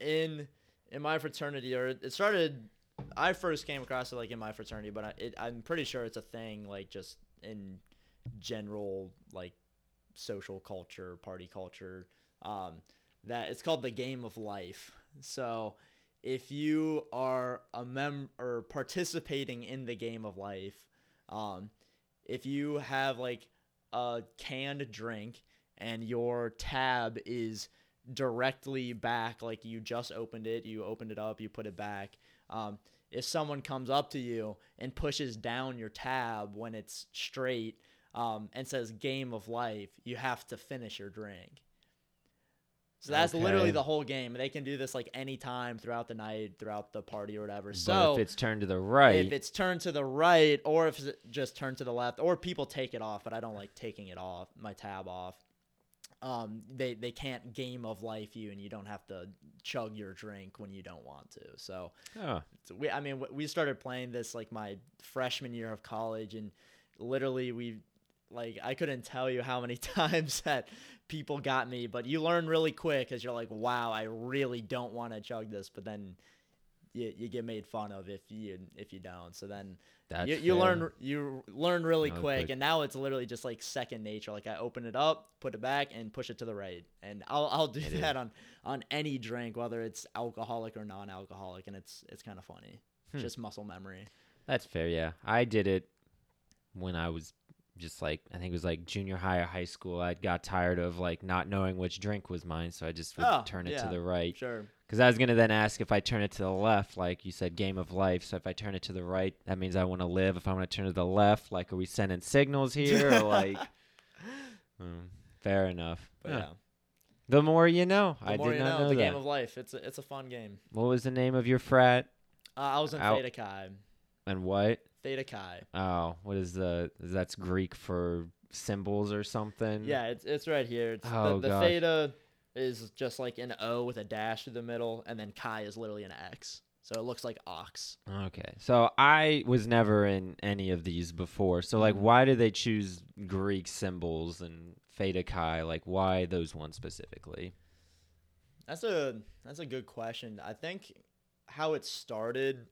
in in my fraternity or it started I first came across it like in my fraternity, but I, it, I'm pretty sure it's a thing like just in general like social culture, party culture. Um, that it's called the game of life. So if you are a mem or participating in the game of life, um, if you have like a canned drink and your tab is directly back, like you just opened it, you opened it up, you put it back. Um, if someone comes up to you and pushes down your tab when it's straight um, and says game of life, you have to finish your drink. So that's literally the whole game. They can do this like anytime throughout the night, throughout the party or whatever. But so if it's turned to the right, if it's turned to the right or if it's just turned to the left or people take it off but i don't like taking it off my tab off um, they they can't game of life you and you don't have to chug your drink when you don't want to so oh, so we, I mean, we started playing this like my freshman year of college, and literally we, like, I couldn't tell you how many *laughs* times that people got me, but you learn really quick because you're like, wow, I really don't want to chug this, but then you, you get made fun of if you if you don't. So then that's you, you learn you learn really No, quick, and now it's literally just like second nature. Like I open it up, put it back, and push it to the right, and I'll I'll do It is. that on on any drink, whether it's alcoholic or non-alcoholic, and it's it's kind of funny. Hmm. Just muscle memory. That's fair. Yeah, I did it when I was just like I think it was like junior high or high school. I got tired of like not knowing which drink was mine, so I just would Oh, turn it yeah. to the right. Sure. Because I was gonna then ask if I turn it to the left, like you said, game of life. So if I turn it to the right, that means I want to live. If I want to turn to the left, like are we sending signals here? or like, *laughs* Hmm, fair enough. But Huh. yeah, The more you know. the I more did you not know, know, the that. game of life. It's a, it's a fun game. what was the name of your frat Uh, I was in Out- Theta Chi. and what? Theta Chi. Oh, what is the? That's Greek for symbols or something. Yeah, it's it's right here. It's Oh, the, the theta is just like an O with a dash through the middle, and then chi is literally an X. So it looks like ox. Okay. So I was never in any of these before. So like, Mhm. why did they choose Greek symbols and Theta Chi? Like, why those ones specifically? That's a that's a good question. I think how it started.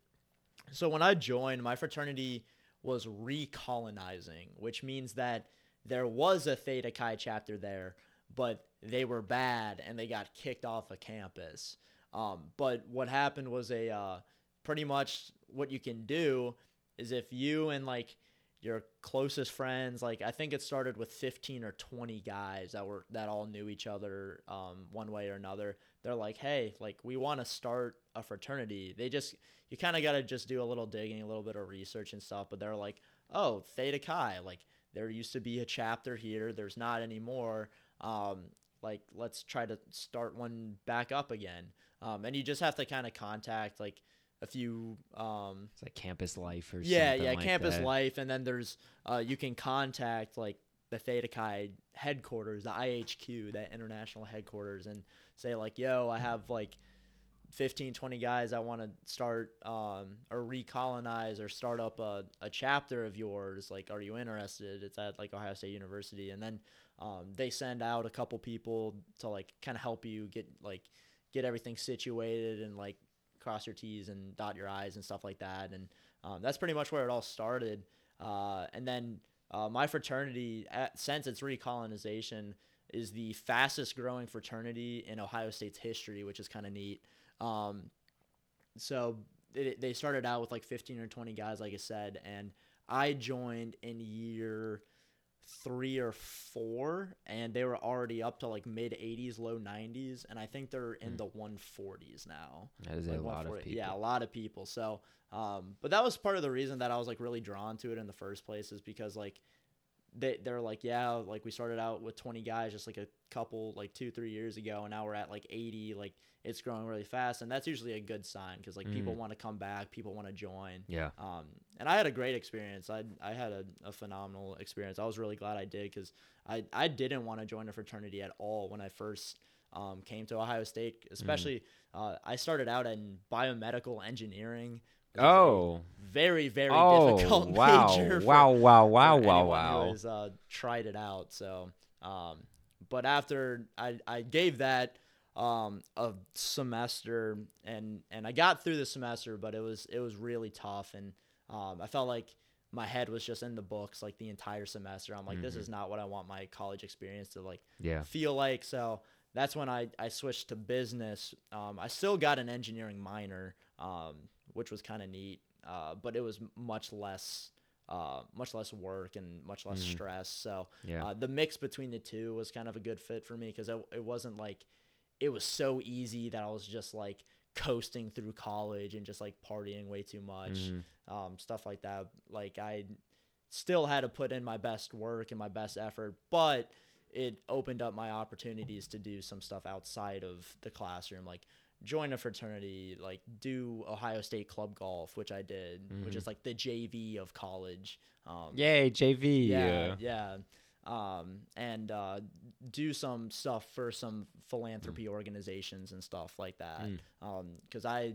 So when I joined, my fraternity was recolonizing, which means that there was a Theta Chi chapter there, but they were bad and they got kicked off of campus. Um, but what happened was a uh, pretty much what you can do is if you and like your closest friends like i think it started with 15 or 20 guys that were that all knew each other um, one way or another they're like hey like we want to start a fraternity they just you kind of got to just do a little digging a little bit of research and stuff but they're like oh theta chi like there used to be a chapter here there's not anymore um, like let's try to start one back up again um, and you just have to kind of contact like a few um, It's like campus life or yeah, something yeah, like campus that. life, and then there's uh, you can contact like the Theta Chi headquarters, the IHQ, that international headquarters, and say like, "Yo, I have like 15, 20 guys I want to start um, or recolonize or start up a, a chapter of yours. Like, are you interested? It's at like Ohio State University, and then um, they send out a couple people to like kind of help you get like get everything situated and like cross your T's and dot your I's and stuff like that. And um, that's pretty much where it all started. Uh, and then uh, my fraternity, at, since its recolonization, is the fastest growing fraternity in Ohio State's history, which is kind of neat. Um, so it, they started out with like 15 or 20 guys, like I said, and I joined in year three or four, and they were already up to like mid 80s, low 90s, and I think they're in Hmm. the 140s now That is a lot of people. Yeah, a lot of people. So, um, but that was part of the reason that I was like really drawn to it in the first place is because like they they're like yeah like we started out with 20 guys just like a couple like two three years ago and now we're at like 80 like it's growing really fast and that's usually a good sign because like people Mhm. want to come back people want to join Yeah. um, and I had a great experience. I I had a, a phenomenal experience. I was really glad I did because I, I didn't want to join a fraternity at all when I first um, came to Ohio State. Especially, uh, I started out in biomedical engineering. which is a Oh. very very Oh. difficult *laughs* Wow. major. for- Wow. Wow. Wow. Wow. Wow. Who has uh, tried it out. So, um, but after I, I gave that um, a semester and and I got through the semester, but it was it was really tough and um, I felt like my head was just in the books like the entire semester. I'm like, this Mhm. is not what I want my college experience to like Yeah. feel like. So that's when I, I switched to business. Um, I still got an engineering minor, um, which was kind of neat, uh, but it was much less. Uh, much less work and much less Mhm. stress. So Yeah. uh, the mix between the two was kind of a good fit for me because it, it wasn't like it was so easy that I was just like coasting through college and just like partying way too much Mhm. um, stuff like that. Like I still had to put in my best work and my best effort, but it opened up my opportunities to do some stuff outside of the classroom, like join a fraternity, like do Ohio State club golf, which I did, which Mhm. is like the JV of college. Um, Yay, JV. yeah, yeah. Um, and uh, do some stuff for some philanthropy organizations and stuff like that. Mm. Because I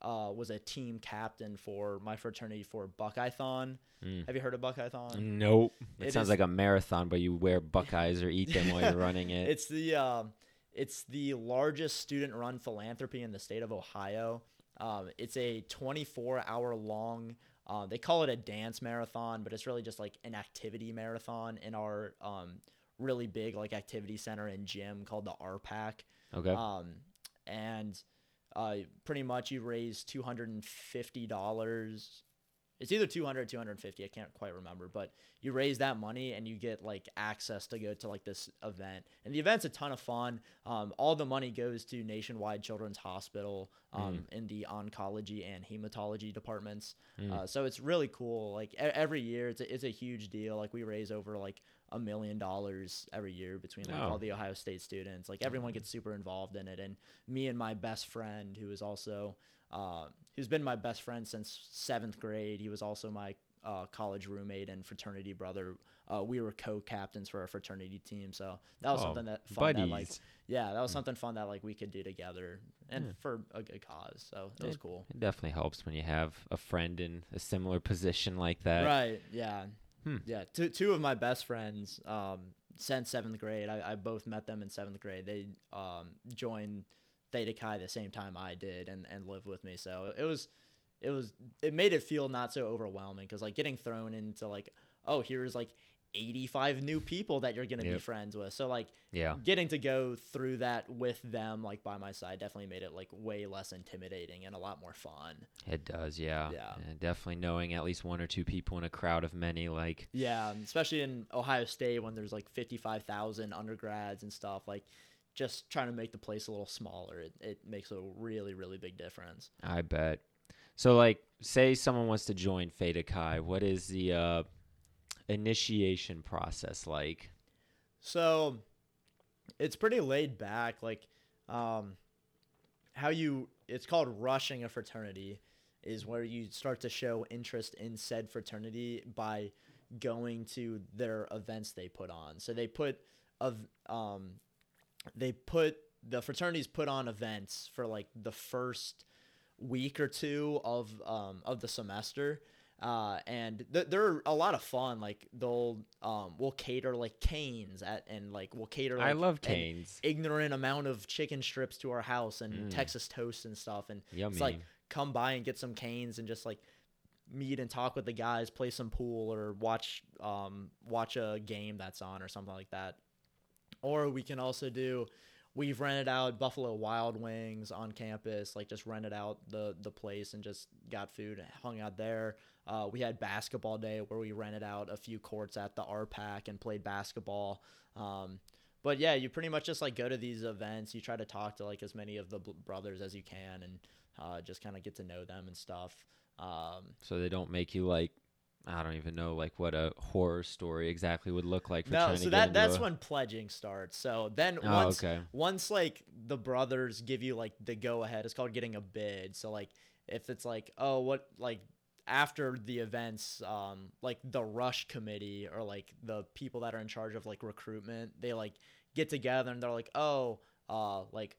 uh, was a team captain for my fraternity for Buckeyethon. Mm. Have you heard of Buckeyethon? Nope. It, It sounds is- like a marathon, but you wear Buckeyes or eat them while you're *laughs* running it. It's the um, it's the largest student-run philanthropy in the state of Ohio. Um, it's a 24-hour long. Uh, they call it a dance marathon, but it's really just like an activity marathon in our um, really big like activity center and gym called the RPAC. okay. Um, and uh, pretty much you raise two hundred and fifty dollars. It's either 200 or 250. I can't quite remember, but you raise that money and you get like access to go to like this event. And the event's a ton of fun. Um, all the money goes to Nationwide Children's Hospital um, in the oncology and hematology departments. Mm. Uh, so it's really cool. Like e- every year, it's a, it's a huge deal. Like we raise over like a million dollars every year between like Oh. all the Ohio State students. Like everyone gets super involved in it. And me and my best friend, who is also uh, he's been my best friend since seventh grade. He was also my uh, college roommate and fraternity brother. Uh, we were co-captains for our fraternity team, so that was Oh, something that fun that like yeah, that was something fun that like we could do together and Yeah. for a good cause. So it was cool. It definitely helps when you have a friend in a similar position like that. Right. Yeah. Hmm. Yeah. Two two of my best friends um, since seventh grade. I, I both met them in seventh grade. They um, joined Theta Chi the same time I did and and lived with me. So it was it was it made it feel not so overwhelming because like getting thrown into like oh here's like 85 new people that you're gonna be friends with. So like Yeah. getting to go through that with them like by my side definitely made it like way less intimidating and a lot more fun. It does, yeah. Yeah. And definitely knowing at least one or two people in a crowd of many, like, Yeah, especially in Ohio State when there's like 55,000 undergrads and stuff, like just trying to make the place a little smaller, it, it makes a really, really big difference. I bet. So, like, say someone wants to join Theta Chi, what is the uh, initiation process like? So it's pretty laid back. Like, um, how you, it's called rushing a fraternity, is where you start to show interest in said fraternity by going to their events they put on. So they put, of, um, they put, the fraternities put on events for like the first week or two of um, of the semester uh, and th- they're a lot of fun like they'll um, we'll cater like Cane's at and like we'll cater like, I love an Cane's. ignorant amount of chicken strips to our house and Mm. texas toast and stuff and Yummy. it's like come by and get some Cane's and just like meet and talk with the guys play some pool or watch um watch a game that's on or something like that or we can also do we've rented out buffalo wild wings on campus like just rented out the the place and just got food and hung out there. Uh, we had basketball day where we rented out a few courts at the rpac and played basketball. Um, but yeah you pretty much just like go to these events. You try to talk to like as many of the brothers as you can and uh, just kind of get to know them and stuff. Um, so they don't make you, like, I don't even know, like, what a horror story exactly would look like for no so that that's a- when pledging starts so then Oh, once okay. once like the brothers give you like the go ahead it's called getting a bid so like if it's like oh what like after the events um like the rush committee or like the people that are in charge of like recruitment they like get together and they're like oh uh like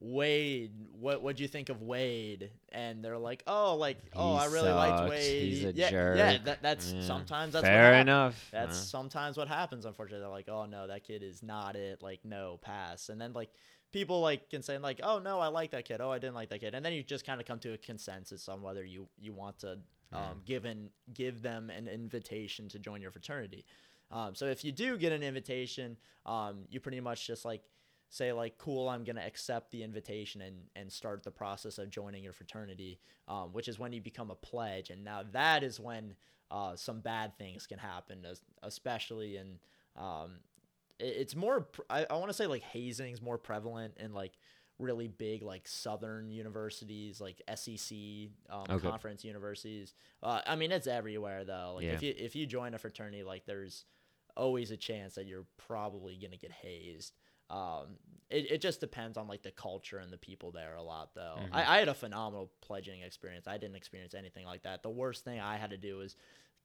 Wade, what what'd you think of Wade? And they're like, oh, like, oh, I really liked. Wade. He's a yeah, yeah, that, that's Yeah. sometimes that's Fair enough. that's sometimes what happens unfortunately they're like oh no that kid is not it like no pass and then like people like can say like oh no i like that kid oh i didn't like that kid and then you just kind of come to a consensus on whether you you want to um, give an, give them an invitation to join your fraternity um, so if you do get an invitation um, you pretty much just like say like cool i'm gonna accept the invitation and and start the process of joining your fraternity um, which is when you become a pledge. And now that is when uh, some bad things can happen especially in um, it- it's more i, I want to say like hazing is more prevalent in like really big like southern universities like sec um, Okay. conference universities. Uh, i mean it's everywhere though. Like if you if you join a fraternity like there's always a chance that you're probably gonna get hazed um, it, it just depends on like the culture and the people there a lot though Mhm. I, I had a phenomenal pledging experience i didn't experience anything like that the worst thing i had to do was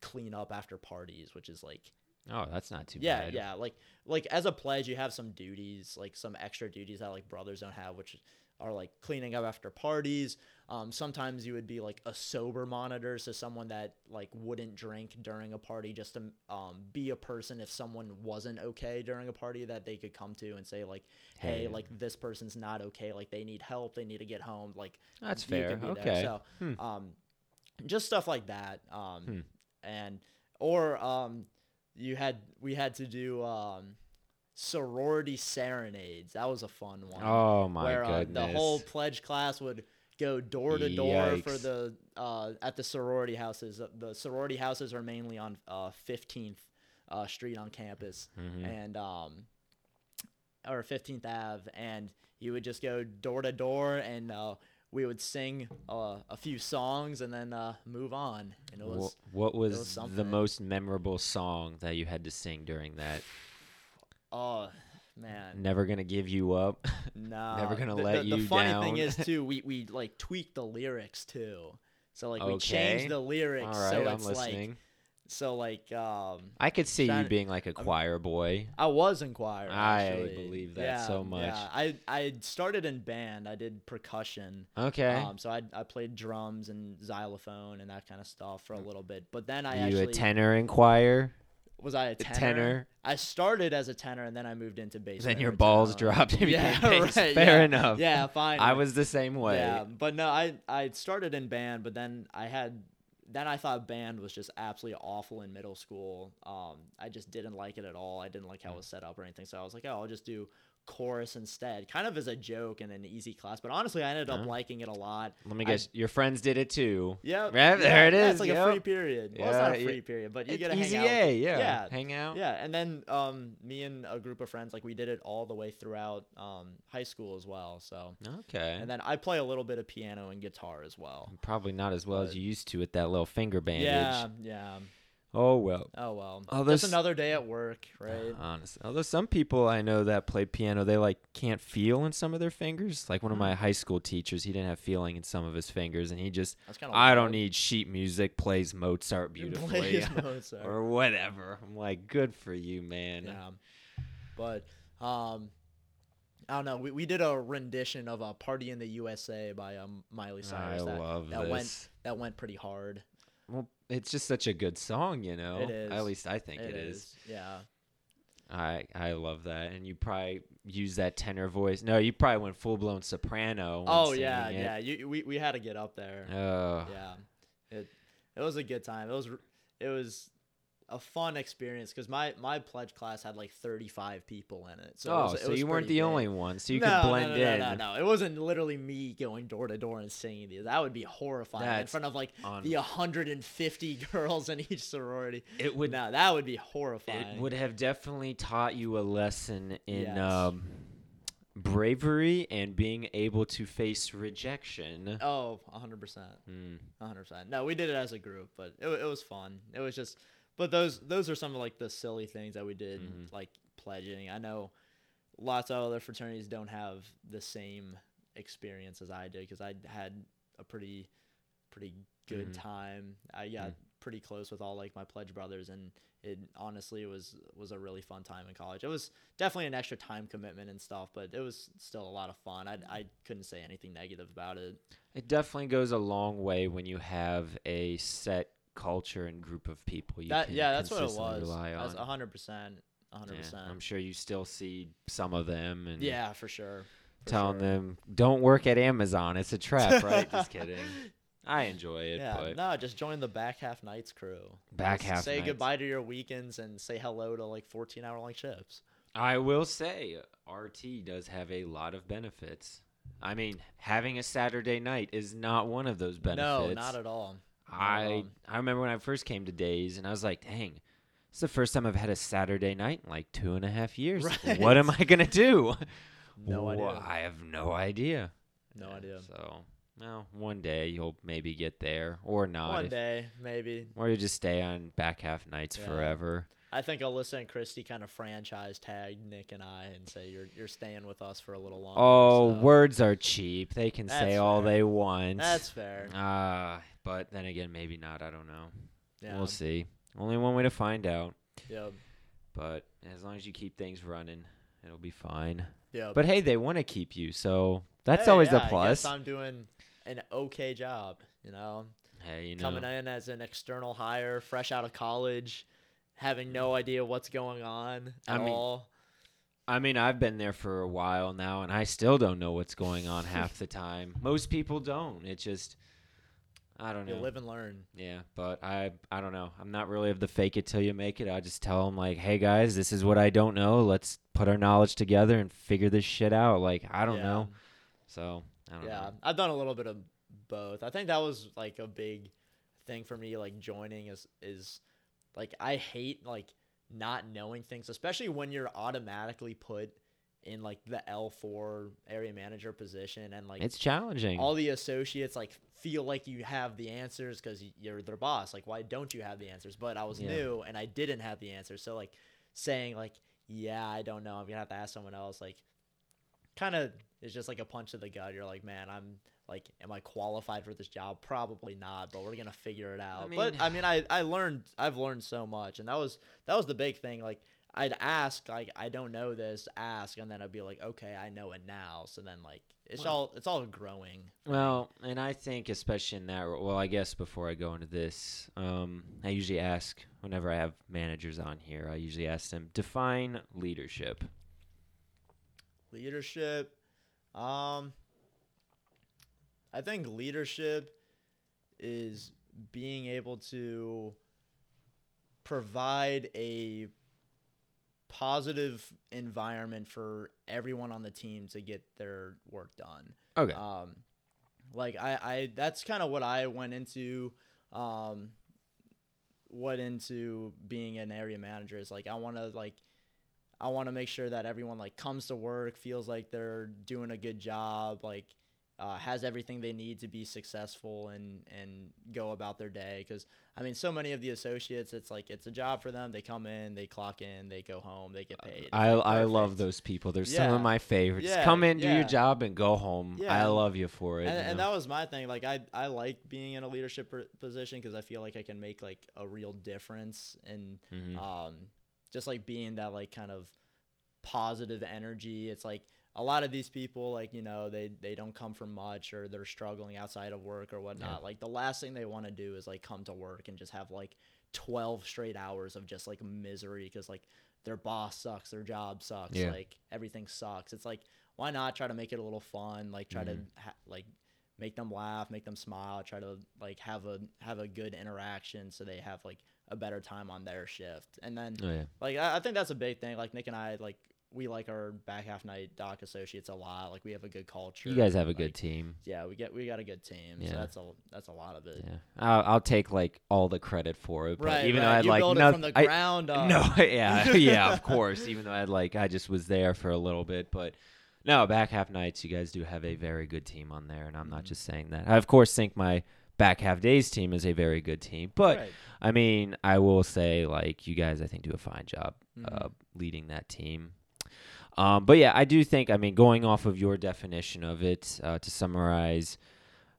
clean up after parties which is like oh, that's not too yeah bad. yeah like like as a pledge you have some duties like some extra duties that like brothers don't have which are like cleaning up after parties um, sometimes you would be like a sober monitor so someone that like wouldn't drink during a party just to um, be a person if someone wasn't okay during a party that they could come to and say like hey, Hey. like this person's not okay like they need help they need to get home like That's fair. be there. Okay. So, Hmm. um, just stuff like that. Um, Hmm. and or um, you had we had to do um, sorority serenades. That was a fun one. Oh my where uh, goodness. the whole pledge class would go door to door for the uh, at the sorority houses. The sorority houses are mainly on uh, 15th uh, Street on campus, Mhm. and um, or 15th Ave, and you would just go door to door, and uh, we would sing uh, a few songs, and then uh, move on. And it was what was, was the most memorable song that you had to sing during that? Uh, man. Never gonna give you up. *laughs* No, Never gonna the, let the, you down. The funny thing is too, *laughs* we we like tweaked the lyrics too. So like we Okay. changed the lyrics All right, so I'm listening. like so like um I could see you being like a choir boy. I was in choir. I believe that Yeah, so much. Yeah, I I started in band. I did percussion. Okay. Um, so I I played drums and xylophone and that kind of stuff for a little bit. But then I you actually a tenor in choir? Was I a tenor? tenor? I started as a tenor and then I moved into bass. Then your balls dropped *laughs* yeah, bass. right, Fair yeah. enough. Yeah, fine. I was the same way. Yeah, but no, I I started in band, but then I had then I thought band was just absolutely awful in middle school. Um, I just didn't like it at all. I didn't like how it was set up or anything. So I was like, oh, I'll just do chorus instead, kind of as a joke and an easy class. But honestly, I ended up Huh? liking it a lot. Let me I- guess, your friends did it too. Yeah, Right, yeah, there it is. yeah, It's like yep. a free period. Well, it's not a free yeah. period, but you get to easy hang out. A, yeah. yeah, Hang out. yeah, and then um, me and a group of friends, like we did it all the way throughout um, high school as well. So, Okay. and then I play a little bit of piano and guitar as well. Probably not as well as you used to with that little finger bandage. Yeah, yeah. Oh well. Oh well. Oh, Just there's- another day at work, *sighs* right? Honestly, although some people I know that play piano, they like can't feel in some of their fingers. Like one of Hmm. my high school teachers, he didn't have feeling in some of his fingers, and he just, That's kind of. I don't need sheet music, plays Mozart *laughs* beautifully, Plays *laughs* Mozart. or whatever. I'm like, good for you, man. Yeah. But um, I don't know. We, we did a rendition of a "Party in the USA" by um, Miley I Cyrus. that, love that this. went that went pretty hard. Well, it's just such a good song, you know. It is. At least I think it is. Yeah. I I love that, and you probably use that tenor voice. No, you probably went full blown soprano. Oh yeah, it. yeah. You, we we had to get up there. Oh, Yeah. It it was a good time. It was it was a fun experience because my my pledge class had like 35 people in it. So it oh, was, it so was you weren't the big. only one, so you no, could blend no, no, in. No, no, no, it wasn't literally me going door to door and singing these. That would be horrifying in front of like on- the 150 *laughs* girls in each sorority. It would no, that would be horrifying. it would have definitely taught you a lesson in Yes. um, bravery and being able to face rejection. Oh, 100 percent, Mm. 100 percent. No, we did it as a group, but it, it was fun. It was just, but those those are some of like the silly things that we did, Mhm. like pledging. I know lots of other fraternities don't have the same experience as I did because I had a pretty pretty good Mhm. time. I got Mm. pretty close with all like my pledge brothers and it honestly was was a really fun time in college. It was definitely an extra time commitment and stuff, but it was still a lot of fun. I I couldn't say anything negative about it. It definitely goes a long way when you have a set culture and group of people you that yeah, that's what it was. rely That's percent, hundred Yeah, percent. I'm sure you still see some of them and Yeah, for sure. for telling sure. them don't work at Amazon. It's a trap, *laughs* right? Just kidding. I enjoy it, Yeah, but no, just join the back half nights crew. Back Just half Say nights. goodbye to your weekends and say hello to like fourteen hour long shifts. I will say RT does have a lot of benefits. I mean, having a Saturday night is not one of those benefits. No, not at all. Not at I. I remember when I first came to Days, and I was like, dang. It's the first time I've had a Saturday night in like two and a half years. Right. What am I *laughs* gonna do? No idea. I have no idea. No idea. So, well, one day you'll maybe get there, or not. One if- day, maybe. Or you just stay on back half nights Yeah. forever. I think Alyssa and Christy kind of franchise tagged Nick and I and say you're you're staying with us for a little longer. Oh, so- words are cheap. They can say That's all they want. That's fair. Ah, but then again, maybe not. I don't know. Yeah. We'll see. Only one way to find out. Yep. But as long as you keep things running, it'll be fine. Yep. But hey, they want to keep you, so that's Hey, always yeah, a I plus. guess I'm doing an okay job. You know, Hey, you know, coming in as an external hire, fresh out of college, having no idea what's going on I at mean, all. I mean, I've been there for a while now, and I still don't know what's going on *laughs* half the time. Most people don't. It just, I don't know. You live and learn. Yeah, but I I don't know. I'm not really of the fake it till you make it. I just tell them like, "Hey guys, this is what I don't know. Let's put our knowledge together and figure this shit out." Like, I don't Yeah. know. So, I don't know. Yeah, know. I've done a little bit of both. I think that was like a big thing for me like joining is is like I hate like not knowing things, especially when you're automatically put in like the L4 area manager position and like It's challenging. all the associates like feel like you have the answers because you're their boss like why don't you have the answers but i was Yeah. new and i didn't have the answers so like saying like yeah, I don't know. I'm gonna have to ask someone else. Like, kind of, it's just like a punch to the gut. You're like, man, I'm like, am I qualified for this job? Probably not, but we're gonna figure it out. but mean- I mean, I I learned, I've learned so much, and that was that was the big thing. Like, I'd ask, like, I don't know this, ask, and then I'd be like, okay, I know it now. So then, like, it's Well- all it's all growing. Well, and I think especially in that. Well, I guess before I go into this, um, I usually ask whenever I have managers on here. I usually ask them define leadership. leadership um i think leadership is being able to provide a positive environment for everyone on the team to get their work done Okay. um like i i that's kind of what i went into um what into being an area manager is like i want to like i want to make sure that everyone like comes to work feels like they're doing a good job like uh, has everything they need to be successful and and go about their day because i mean so many of the associates it's like it's a job for them they come in they clock in they go home they get paid I I love those people. They're some of my favorites. Yeah, Come in, do your job, and go home. Yeah, I love you for it. and, you and that was my thing like i i like being in a leadership position because i feel like i can make like a real difference and Mhm. um just like being that like kind of positive energy it's like a lot of these people like you know they they don't come from much or they're struggling outside of work or whatnot like the last thing they want to do is like come to work and just have like 12 straight hours of just like misery because like their boss sucks their job sucks Yeah. like everything sucks it's like why not try to make it a little fun like try to Mhm. ha- like make them laugh make them smile try to like have a have a good interaction so they have like a better time on their shift and then oh yeah. like I, I think that's a big thing. Like Nick and I, like we like our back half night doc associates a lot. Like we have a good culture. You guys have a good team. Yeah, we get we got a good team. Yeah. So that's a that's a lot of it. Yeah, I'll, I'll take like all the credit for it. But Right. even right. though I you like build noth- it from the I- up. No, *laughs* yeah, *laughs* yeah, of course. Even though I like, I just was there for a little bit, but no, back half nights, you guys do have a very good team on there, and I'm not Mhm. just saying that. I of course think my back half days team is a very good team, but Right. I mean, I will say like you guys, I think do a fine job Mhm. uh, leading that team. Um, but yeah, I do think. I mean, going off of your definition of it, uh, to summarize,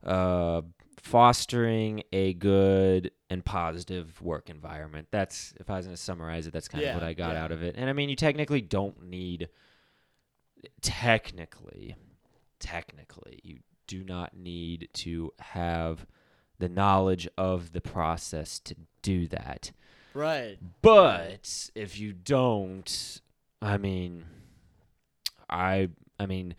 uh, fostering a good and positive work environment. That's if I was going to summarize it, that's kind Yeah, of what I got yeah. out of it. And I mean, you technically don't need. Technically, technically, you do not need to have the knowledge of the process to do that. right. But if you don't, I mean, I I mean,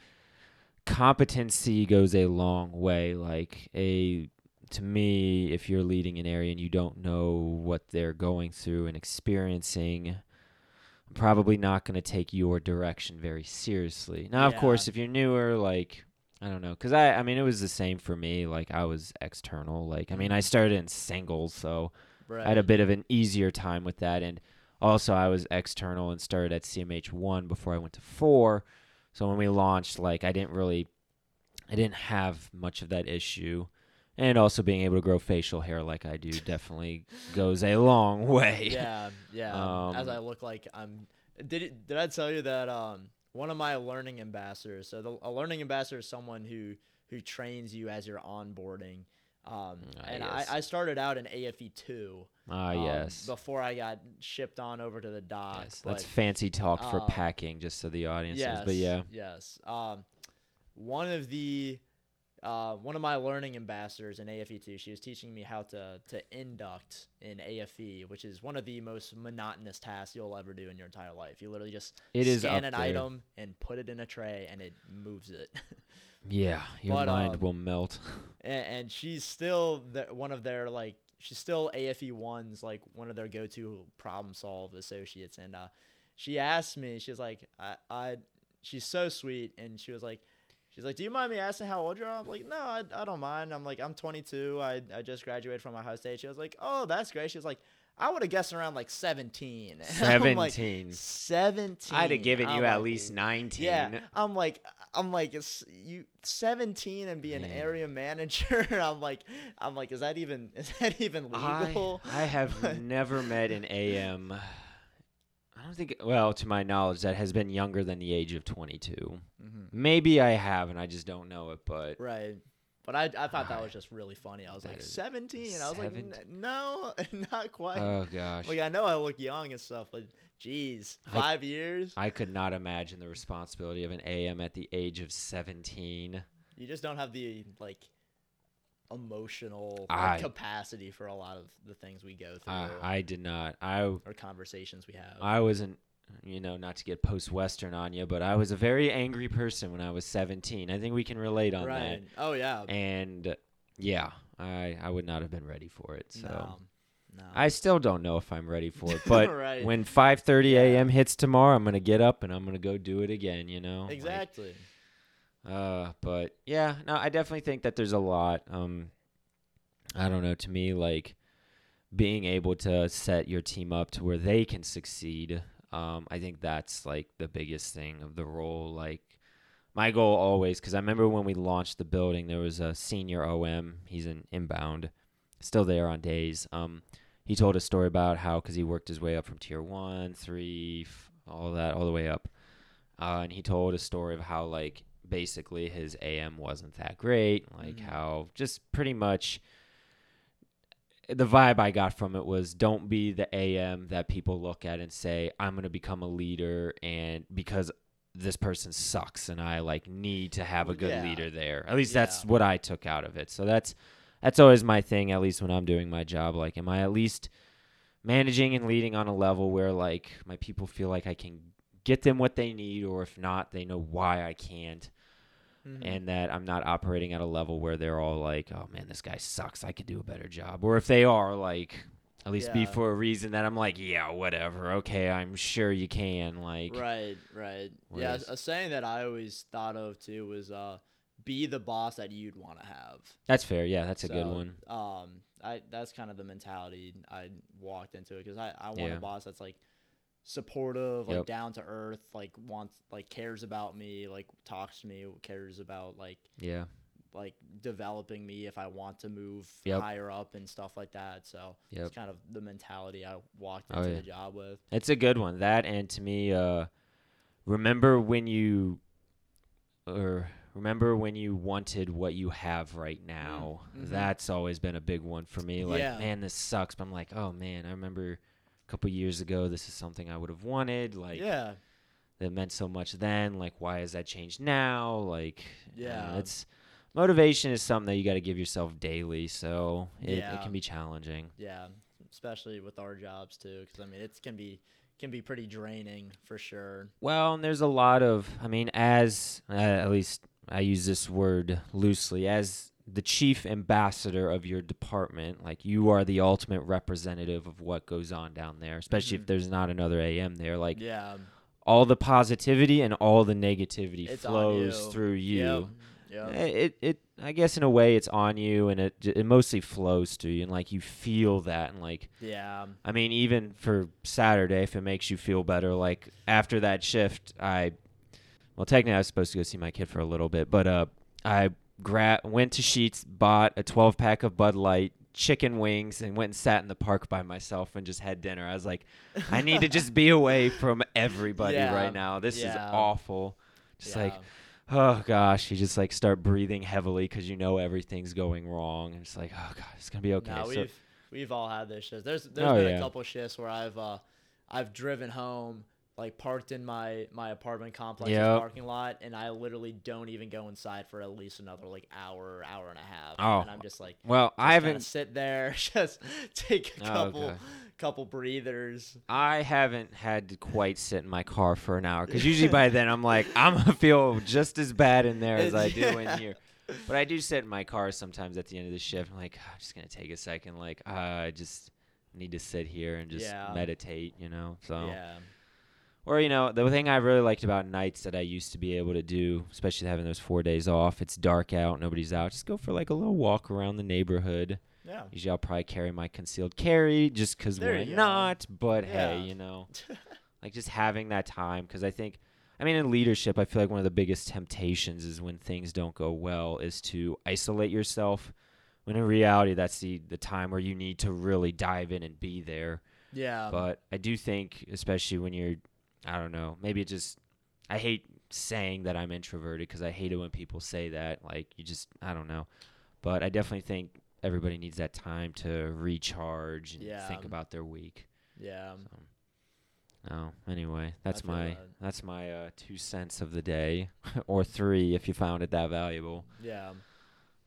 competency goes a long way. Like a to me, if you're leading an area and you don't know what they're going through and experiencing, I'm probably not going to take your direction very seriously. Now, of course, if you're newer, like I don't know, because I I mean it was the same for me. Like I was external. Like I mean I mm. started in singles, so. Right. I had a bit of an easier time with that. And also, I was external and started at CMH 1 before I went to 4. So when we launched, like, I didn't really, I didn't have much of that issue. And also being able to grow facial hair like I do *laughs* definitely goes a long way. yeah, yeah. *laughs* As Um, I look like I'm. Did it, did I tell you that um one of my learning ambassadors? So the, a learning ambassador is someone who who trains you as you're onboarding. Um, Ah, and yes. I, I started out in AFE two. Ah, um, yes. Before I got shipped on over to the dock. yes. but That's fancy talk for uh, packing, just so the audience knows. But yeah. Yes. Um, one of the uh, one of my learning ambassadors in AFE two, she was teaching me how to to induct in AFE, which is one of the most monotonous tasks you'll ever do in your entire life. You literally just It scan an there. item and put it in a tray, and it moves it. *laughs* Yeah. Your But, mind um, will melt. *laughs* and, and she's still the, one of their like she's still AFE ones like one of their go to problem solve associates. And uh she asked me she's like I, I she's so sweet. And she was like she's like do you mind me asking how old you are? I'm like no I, I don't mind. I'm like I'm 22 I, I just graduated from Ohio State she was like oh that's great. She was like I would have guessed around like 17 And *laughs* I'm like, 17. 17 I'd have given I'm you at like, least 19. yeah, I'm like, I'm like, it's you 17 and be an Man. area manager. *laughs* I'm like, I'm like, is that even is that even legal? I have *laughs* never met an AM. I *sighs* I don't think. Well, to my knowledge, that has been younger than the age of 22. Mm-hmm. Maybe I have, and I just don't know it. But Right. But I, I thought that was just really funny. I was That like, 17? I was like, seventeen- "N- no, *laughs* not quite. oh gosh, like, I know I look young and stuff, but geez, I- five years? I could not imagine the responsibility of an AM at the age of 17. You just don't have the, like, emotional I- capacity for a lot of the things we go through I, I did not. I or conversations we have. I wasn't. You know, not to get post Western on you, but I was a very angry person when I was 17. I think we can relate on right. Oh, yeah. And yeah, I I would not have been ready for it. So. no. No. I still don't know if I'm ready for it, *laughs* but Right. when 5:30 Yeah. a.m. hits tomorrow, I'm gonna get up and I'm gonna go do it again. You know. Like, exactly. uh, but yeah, no, I definitely think that there's a lot. Um, I don't know. To me, like being able to set your team up to where they can succeed. Um, I think that's like the biggest thing of the role. Like my goal always, because I remember when we launched the building, there was a senior OM. He's an inbound, still there on days. Um, he told a story about how because he worked his way up from tier one, three, f- all that, all the way up. Uh, and he told a story of how like basically his AM wasn't that great, like Mhm. how just pretty much the vibe I got from it was don't be the AM that people look at and say I'm going to become a leader and because this person sucks and I like need to have a good yeah. leader there. At least that's what I took out of it. So that's that's always my thing at least when I'm doing my job like am I at least managing and leading on a level where like my people feel like I can get them what they need or if not they know why I can't Mhm. and that I'm not operating at a level where they're all like, "Oh man, this guy sucks. I could do a better job." Or if they are like, at least be for a reason that I'm like, "Yeah, whatever. Okay, I'm sure you can." Like, Right, right. Yeah, Whereas- a saying that I always thought of too was uh be the boss that you'd want to have. that's fair. Yeah, that's a good one. Um I that's kind of the mentality I walked into it cuz I I want Yeah. a boss that's like supportive, like Yep. down to earth, like wants like cares about me, like talks to me, cares about like Yeah, like developing me if I want to move Yep. higher up and stuff like that. So Yep. it's kind of the mentality I walked Oh, into yeah. the job with. it's a good one. That and to me, uh, remember when you, or remember when you wanted what you have right now. Mhm. That's always been a big one for me. Like, Yeah. man, this sucks. But I'm like, oh man, I remember a couple years ago, this is something I would have wanted. Like, yeah. that meant so much then. Like, why has that changed now? Like, uh, Yeah. it's motivation is something that you got to give yourself daily. So it, it can be challenging. Yeah, especially with our jobs too, because I mean it can be can be pretty draining for sure. Well, and there's a lot of, I mean, as uh, at least I use this word loosely, as the chief ambassador of your department, like you are the ultimate representative of what goes on down there, especially if Mhm. there's not another AM there. Like Yeah, all the positivity and all the negativity It's flows you. through you. Yep. Eh, It, it, I guess in a way it's on you and it, it mostly flows through you and like you feel that and like, Yeah. I mean, even for Saturday, if it makes you feel better, like after that shift, I, well, technically I was supposed to go see my kid for a little bit, but uh, I gra- went to Sheetz, bought a 12 pack of Bud Light, chicken wings, and went and sat in the park by myself and just had dinner. I was like, I need to just be *laughs* away from everybody Yeah, right now. This is awful. Just like, oh gosh, you just like start breathing heavily because you know everything's going wrong. And it's like, oh god, it's gonna be okay. No, so, we've we've all had this shit. There's there's Oh, been yeah. a couple shifts where I've uh I've driven home like parked in my my apartment complex Yep. parking lot and I literally don't even go inside for at least another like hour hour and a half Oh, and I'm just like well, just I haven't sit there *laughs* just take a Oh, couple okay. couple breathers I haven't had to quite sit in my car for an hour because usually by then I'm like *laughs* I'm gonna feel just as bad in there as I *laughs* do in here. But I do sit in my car sometimes at the end of the shift. I'm like, "Ah, I'm just gonna take a second. Like uh, I just need to sit here and just Yeah. meditate, you know. So yeah or you know the thing I really liked about nights that I used to be able to do, especially having those four days off. It's dark out, nobody's out. Just go for like a little walk around the neighborhood. yeah Usually I'll probably carry my concealed carry just because why not? But hey, you know *laughs* like just having that time because i think i mean in leadership i feel like one of the biggest temptations is when things don't go well is to isolate yourself when in reality that's the the time where you need to really dive in and be there Yeah. but I do think, especially when you're, I don't know, maybe it just, I hate saying that I'm introverted because I hate it when people say that. Like, you just, I don't know. But I definitely think everybody needs that time to recharge and Yeah. think about their week. yeah. So, oh, anyway, that's my that. that's my uh, two cents of the day, *laughs* or three if you found it that valuable. Yeah.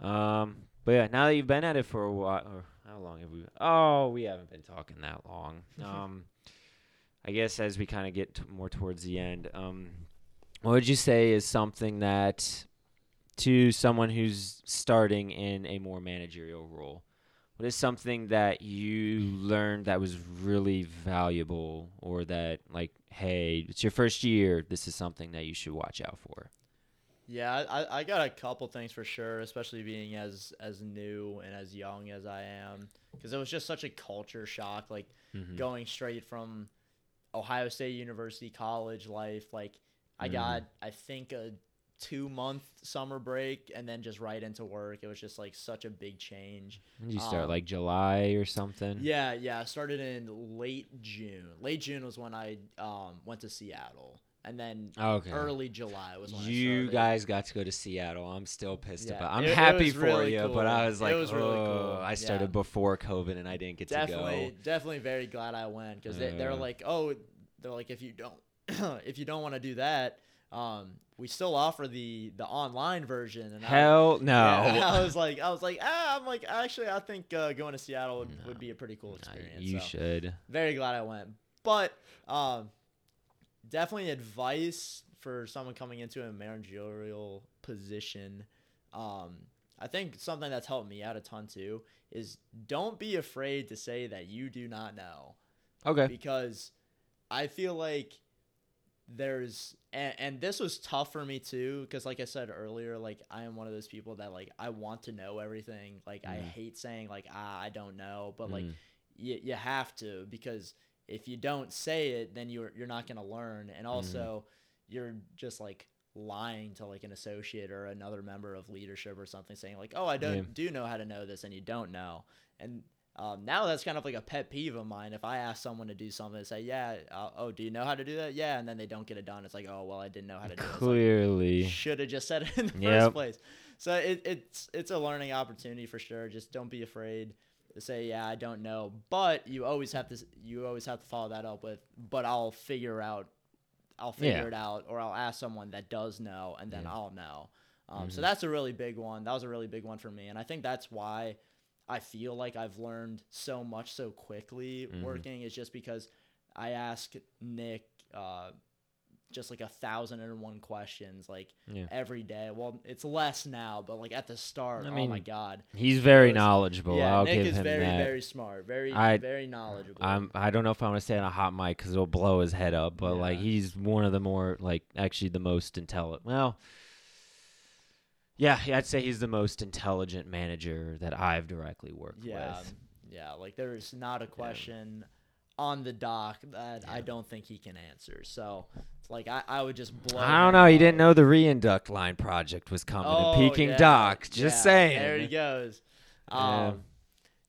Um, but yeah, now that you've been at it for a while, or how long have we? Oh, we haven't been talking that long. *laughs* Um, I guess as we kind of get t- more towards the end, um, what would you say is something that to someone who's starting in a more managerial role? What is something that you learned that was really valuable, or that like, hey, it's your first year, this is something that you should watch out for? Yeah, I, I got a couple things for sure, especially being as as new and as young as I am, because it was just such a culture shock, like Mhm. going straight from Ohio State University college life. Like I Mhm. got, I think a two month summer break and then just right into work. It was just like such a big change. You start Um, like July or something? Yeah, yeah. I started in late June. Late June was when I um, went to Seattle, and then Okay. early July was when You started. guys got to go to Seattle. I'm still pissed Yeah, about. I'm it- it happy was for really you, cool. but I was like, was really oh, cool. I started Yeah. before COVID and I didn't get definitely to go. definitely very glad I went because they, they're Uh. like oh they're like if you don't *clears throat* if you don't want to do that um we still offer the the online version and I, Hell *laughs* no. yeah, I was like I was like ah I'm like actually I think uh, going to Seattle would, No. would be a pretty cool Nah, experience you so should. very glad I went but um definitely advice for someone coming into a managerial position um I think something that's helped me out a ton too is don't be afraid to say that you do not know Okay. because I feel like there's and, and this was tough for me too because like I said earlier like I am one of those people that like I want to know everything like I Mhm. hate saying like ah, I don't know but like Mm. you, you have to because if you don't say it then you're you're not going to learn and also you're just like lying to like an associate or another member of leadership or something saying like oh I don't Yeah. do know how to know this and you don't know and um, now that's kind of like a pet peeve of mine if I ask someone to do something and say yeah uh, oh do you know how to do that yeah and then they don't get it done it's like oh well I didn't know how to do it like, Clearly. should have just said it in the Yep. first place. So it, it's it's a learning opportunity for sure. Just don't be afraid to say, yeah, I don't know. But you always have to you always have to follow that up with, but I'll figure out, I'll figure Yeah. it out, or I'll ask someone that does know, and then Yeah. I'll know. Um, So Mhm. that's a really big one. That was a really big one for me, and I think that's why I feel like I've learned so much so quickly Mhm. working is just because I ask Nick. Uh, just like a thousand and one questions like Yeah. every day. Well, it's less now, but like at the start, I oh my god. He's very was- knowledgeable. yeah, I'll Nick is very that. very smart, very I- very knowledgeable. I'm. I don't know if I want to say on a hot mic because it'll blow his head up. But like, he's one of the more like actually the most intelligent. Well, yeah, yeah, I'd say he's the most intelligent manager that I've directly worked yeah, with. yeah. Like there is not a question on the dock that I don't think he can answer. So like I, I would just blow. I don't know. You didn't know the reinduct line project was coming Oh, to Peking yeah. Just yeah, saying. There he goes. Yeah. Um,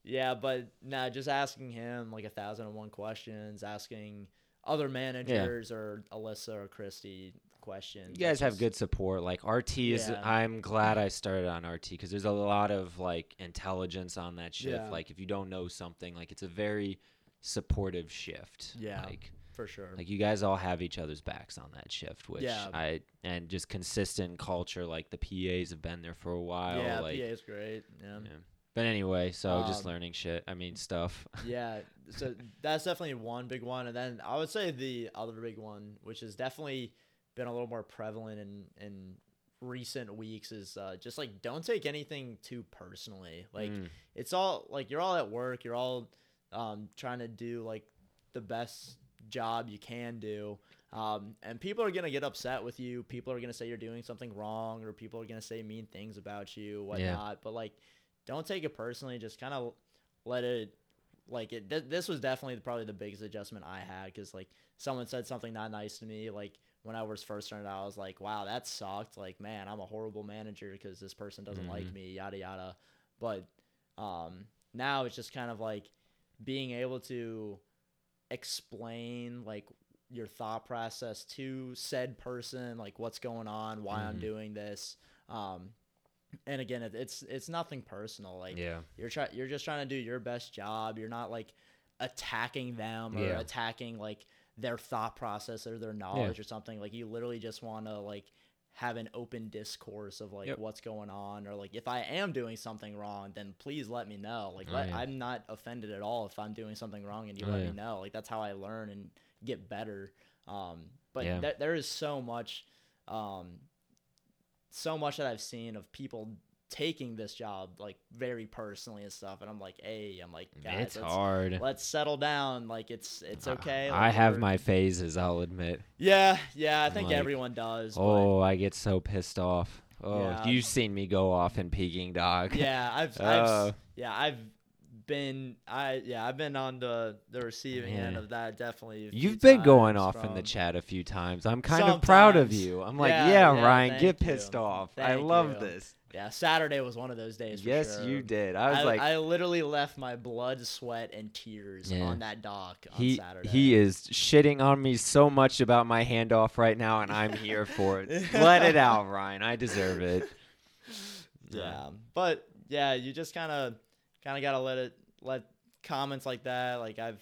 yeah, but nah, just asking him like a thousand and one questions, asking other managers or Alyssa or Christy questions. You guys have good support. Like RT is. Yeah. I'm glad I started on RT because there's a lot of like intelligence on that shift. Yeah. Like if you don't know something, like it's a very supportive shift. Yeah. Like for sure. like you guys all have each other's backs on that shift, which Yeah. I and just consistent culture. Like the PAs have been there for a while. yeah, like, PA is great. Yeah. yeah. But anyway, so just Um, learning shit. I mean stuff. *laughs* yeah so that's definitely one big one and then i would say the other big one which has definitely been a little more prevalent in in recent weeks is uh, just like don't take anything too personally like Mm. it's all like you're all at work you're all um, trying to do like the best job you can do. Um, and people are gonna get upset with you. People are gonna say you're doing something wrong or people are gonna say mean things about you whatnot. But like don't take it personally. Just kind of let it like it th- this was definitely probably the biggest adjustment i had because like someone said something not nice to me like when i was first started out i was like wow that sucked. Like man i'm a horrible manager because this person doesn't like Mhm. me yada yada. But um now it's just kind of like being able to explain like your thought process to said person, like what's going on, why I'm Mhm. doing this. Um, and again, it, it's it's nothing personal. Like Yeah. you're trying, you're just trying to do your best job. You're not like attacking them or Yeah. attacking like their thought process or their knowledge or something. Like you literally just want to like have an open discourse of like Yep. what's going on or like if I am doing something wrong, then please let me know. Like Oh, let, yeah. I'm not offended at all if I'm doing something wrong and you Oh, let yeah. me know. Like that's how I learn and get better. Um, but Yeah. th- there is so much, um, so much that I've seen of people taking this job like very personally and stuff, and I'm like, hey, I'm like, guys, it's let's, hard. let's settle down. Like it's it's okay. I Like, have my phases, I'll admit. yeah, yeah. I think like, everyone does. but- Oh, I get so pissed off. Oh, Yeah. you've seen me go off in Peking Dog. yeah, I've, *laughs* I've Oh. yeah, I've been I yeah, I've been on the the receiving end of that definitely. You've been going off in the chat a few times. I'm kind of proud of you. I'm like, Yeah, yeah, yeah, Ryan, thank get you. pissed off. I love you. this. Yeah, Saturday was one of those days. For Yes, sure. you did. I was I, like, I literally left my blood, sweat, and tears Yeah. on that dock on he Saturday. he is shitting on me so much about my handoff right now, and I'm here for it. Let it out, *laughs* Ryan. I deserve it. *laughs* yeah, but yeah, you just kind of kind of gotta let it let comments like that. Like I've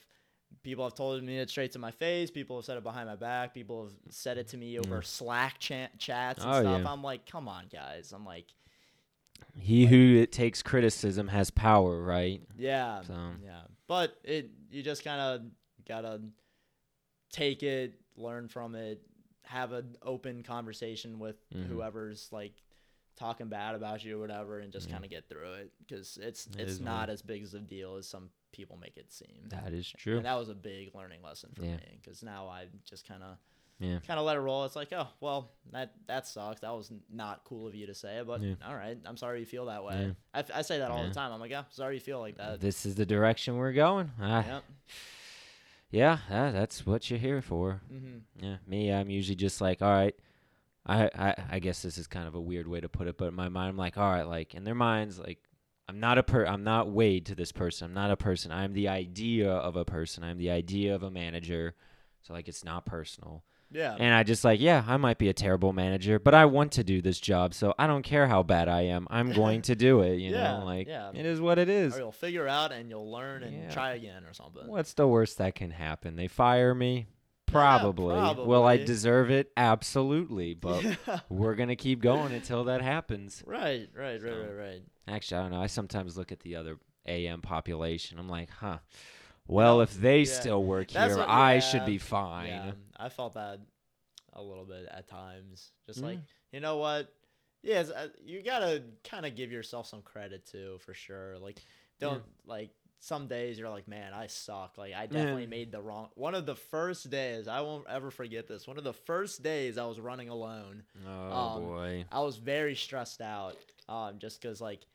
people have told me it straight to my face. People have said it behind my back. People have said it to me over Slack chat chats and Oh, stuff. yeah. I'm like, come on, guys. I'm like, He who takes criticism has power, right? yeah, So yeah. But it you just kind of gotta take it, learn from it, have an open conversation with Mhm. whoever's like talking bad about you or whatever, and just Yeah. kind of get through it because it's It it's not what- as big as a deal as some people make it seem. that is true. And that was a big learning lesson for Yeah. me because now I just kind of Yeah. kind of let it roll. It's like, oh well, that that sucks. That was not cool of you to say, but Yeah. all right, I'm sorry you feel that way. Yeah. I, I say that all the time. I'm like, yeah, sorry you feel like that. This is the direction we're going. Ah, Yep. Yeah, ah, that's what you're here for. hmm Yeah, me, I'm usually just like, all right. I, I I guess this is kind of a weird way to put it, but in my mind, I'm like, all right, like in their minds, like I'm not a per, I'm not Wade to this person. I'm not a person. I'm the idea of a person. I'm the idea of a manager. So like, it's not personal. Yeah. And I just like, yeah, I might be a terrible manager, but I want to do this job, so I don't care how bad I am. I'm going to do it. You *laughs* Yeah, know, like yeah. it is what it is. or you'll figure out and you'll learn and Yeah. try again or something. What's the worst that can happen? They fire me? Probably. Will I deserve it? Absolutely. *laughs* But we're going to keep going until that happens. right, right, right, So- right, right. Actually, I don't know. I sometimes look at the other AM population. I'm like, huh. Well, if they yeah. still work That's here, what- I should be fine. Yeah, I felt that a little bit at times. Just Mm. like, you know what? Yes, uh, you gotta kind of give yourself some credit too, for sure. Like, don't like some days you're like, man, I suck. Like, I definitely made the wrong. One of the first days, I won't ever forget this. One of the first days I was running alone. Oh, Um, boy. I was very stressed out, um, just because like,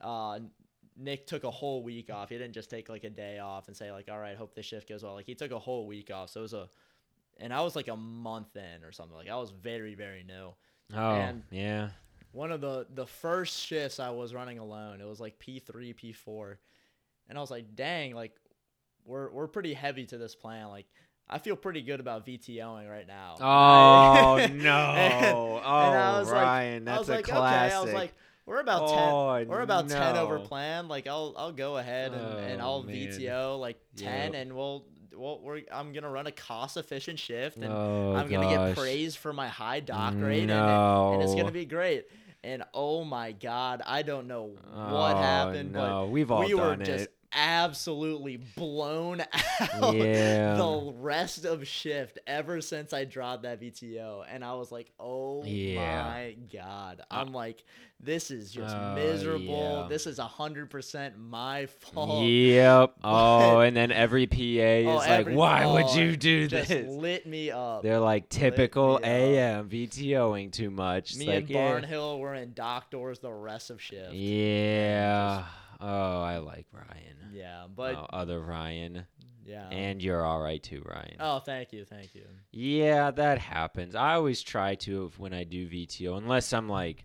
uh, Nick took a whole week off. He didn't just take like a day off and say like, all right, hope the shift goes well. Like he took a whole week off, so it was a, and I was like a month in or something. Like I was very very new. Oh, and- yeah. One of the the first shifts I was running alone, it was like P three P four, and I was like, dang, like we're we're pretty heavy to this plan. Like I feel pretty good about VTOing right now. Oh, *laughs* no. *laughs* and Oh, I was like- Ryan, I that's a like, classic. okay. I was like, we're about ten. Oh, we're about ten over no. plan. Like I'll I'll go ahead and, and Oh, I'll man. VTO like ten, Yep. and we'll we'll we're, I'm gonna run a cost efficient shift, and oh, I'm gonna gosh. get praised for my high dock rate, and, no. and it's gonna be great. And oh my god, I don't know what Oh, happened, no. but We've all we were done just it. Absolutely blown *laughs* out Yeah. the rest of shift ever since I dropped that VTO. And I was like, oh Yeah. my God. I'm like, this is just Uh, miserable. yeah. This is 100% my fault. Yep. *laughs* Oh, and then every PA is Oh, like, every- "Why would oh, you do Just this?" lit me up. They're like typical. AM VTOing too much. It's me like, and. Barnhill were in dock doors the rest of shift. Yeah. Oh, I like Ryan. Yeah, but oh, other Ryan, yeah. and you're all right too, Ryan. oh, thank you, thank you. Yeah, that happens. I always try to when I do VTO, unless I'm like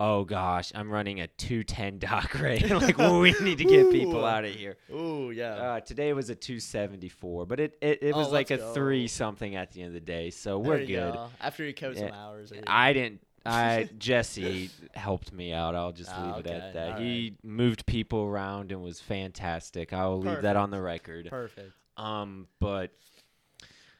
oh gosh, I'm running a 210 doc *laughs* rate. like, well, *laughs* we need to get people out of here. Ooh, yeah. Uh, today was a 274, but it it, it Oh, was like a go. three something at the end of the day, so we're good. go. After you coach some hours. I didn't. I *laughs* Jesse helped me out. I'll just leave it at that. all He moved people around and was fantastic. I will leave that on the record. Perfect. Um, but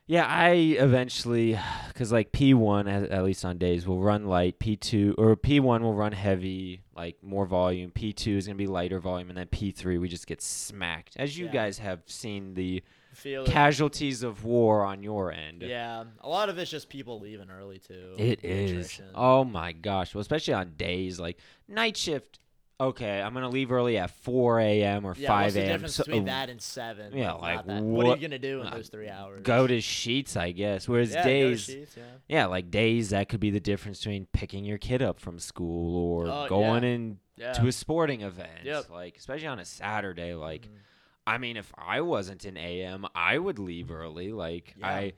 yeah, I eventually, *sighs* because like P1, at, at least on days, will run light. P2 or P1 will run heavy, like more volume. P2 is gonna be lighter volume, and then P3 we just get smacked. As you Yeah. guys have seen the Feel it. casualties of war on your end. Yeah, a lot of it's just people leaving early too. It is. Oh my gosh. Well, especially on days like night shift. Okay, I'm gonna leave early at 4 a.m. or yeah, 5 what's the a.m. difference so- between that and seven? yeah, like, that. what are you gonna do in uh, those three hours? go to Sheetz, I guess. Whereas yeah, days, Sheetz, yeah. yeah, like days that could be the difference between picking your kid up from school or Oh, going in to a sporting event. Yep. Like especially on a Saturday. Like, Mhm. I mean, if I wasn't in AM, I would leave early. Like Yeah. I.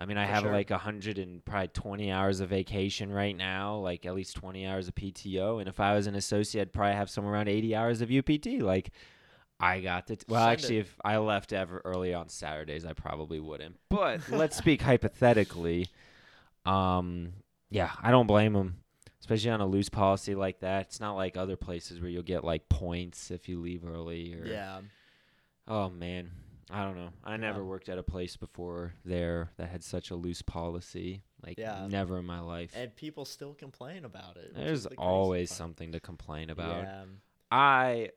I mean, I For have sure. like a hundred and probably twenty hours of vacation right now, like at least twenty hours of PTO. And if I was an associate, I'd probably have somewhere around eighty hours of UPT. Like, I got the. T- well, Send actually, it. if I left ever early on Saturdays, I probably wouldn't. *laughs* But let's speak hypothetically. Um, yeah, I don't blame them, especially on a loose policy like that. It's not like other places where you'll get like points if you leave early. Or, Yeah. Oh man, I don't know. I never Yeah. worked at a place before there that had such a loose policy. Like Yeah. never in my life. And people still complain about it. There's the always part. something to complain about. Yeah. I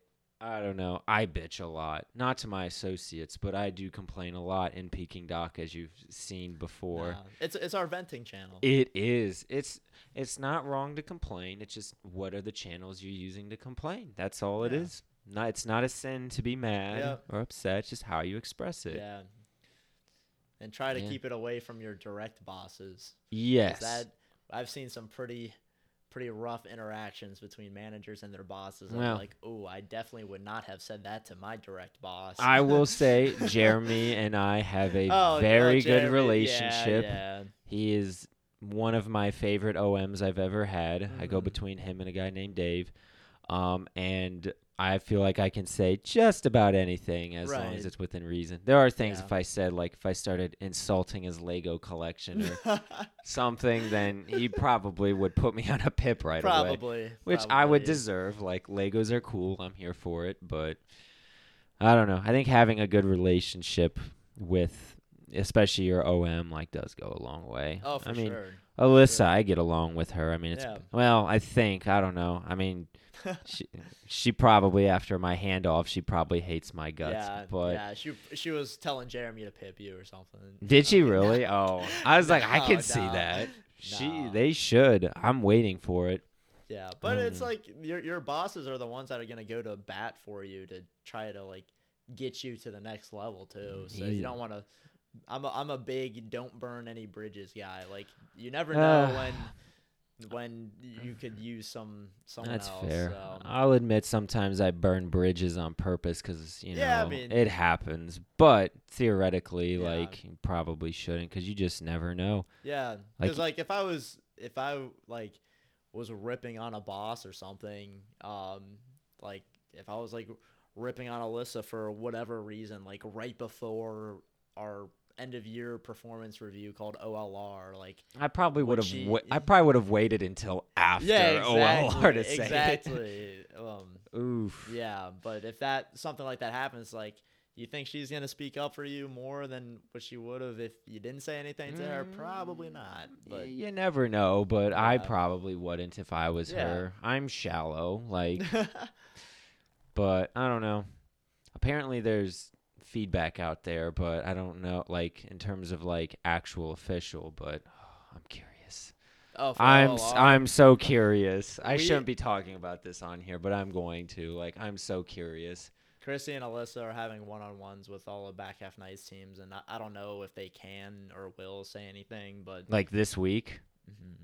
I don't know. I bitch a lot. Not to my associates, but I do complain a lot in Peking Dock as you've seen before. It's it's our venting channel. It is. It's it's not wrong to complain. It's just what are the channels you're using to complain? That's all it Yeah. is. Not it's not a sin to be mad Yep. or upset. It's just how you express it. yeah. And try to Yeah. keep it away from your direct bosses. Yes. That I've seen some pretty pretty rough interactions between managers and their bosses. Well- I'm like, oh, I definitely would not have said that to my direct boss. I *laughs* will say Jeremy and I have a *laughs* Oh, very oh, good Jeremy, yeah, relationship. Yeah, He is one of my favorite OMs I've ever had. I go Mhm. between him and a guy named Dave. Um, and I feel like I can say just about anything as long as it's within reason. There are things Yeah. if I said like if I started insulting his Lego collection or *laughs* something, then he probably would put me *laughs* on a pip right away. probably. Which I would deserve. Like Legos are cool. I'm here for it, but I don't know. I think having a good relationship with especially your OM like does go a long way. Oh, for I mean, sure. Alyssa, sure. I get along with her. I mean, it's Yeah. well, I think I don't know. I mean, *laughs* she she probably after my handoff, she probably hates my guts. yeah, but yeah, she she was telling Jeremy to pip you or something. did she *laughs* really? Oh, I was like, I *laughs* No, can see no, that. She they should. I'm waiting for it. Yeah, but it's Mm. like your your bosses are the ones that are gonna go to bat for you to try to like get you to the next level too. So Yeah. you don't want to. I'm a, I'm a big don't burn any bridges guy. Like you never *sighs* know Uh, when when you could use some someone That's else. fair. so. I'll admit sometimes I burn bridges on purpose because you know Yeah, I mean- it happens. But theoretically, Yeah. like you probably shouldn't because you just never know. Yeah, Like- because like, if I was if I like was ripping on a boss or something, um, like if I was like ripping on Alyssa for whatever reason, like right before our end of year performance review called OLR, like I probably would have. she- Wa- I probably would have waited until after yeah, OLR to say exactly. um. Oof. yeah, but if that something like that happens, like. You think she's gonna speak up for you more than what she would have if you didn't say anything to her? Probably not. Y- But you never know, but I probably wouldn't if I was Yeah. her. I'm shallow, like, *laughs* but I don't know. Apparently, there's feedback out there, but I don't know, like in terms of like actual official. But *sighs* I'm curious. oh, I'm s-? I'm so curious. I We- shouldn't be talking about this on here, but I'm going to. Like, I'm so curious. Chrissy and Alyssa are having one on ones with all the back half nights teams, and I, I don't know if they can or will say anything, but Like this week, Mhm.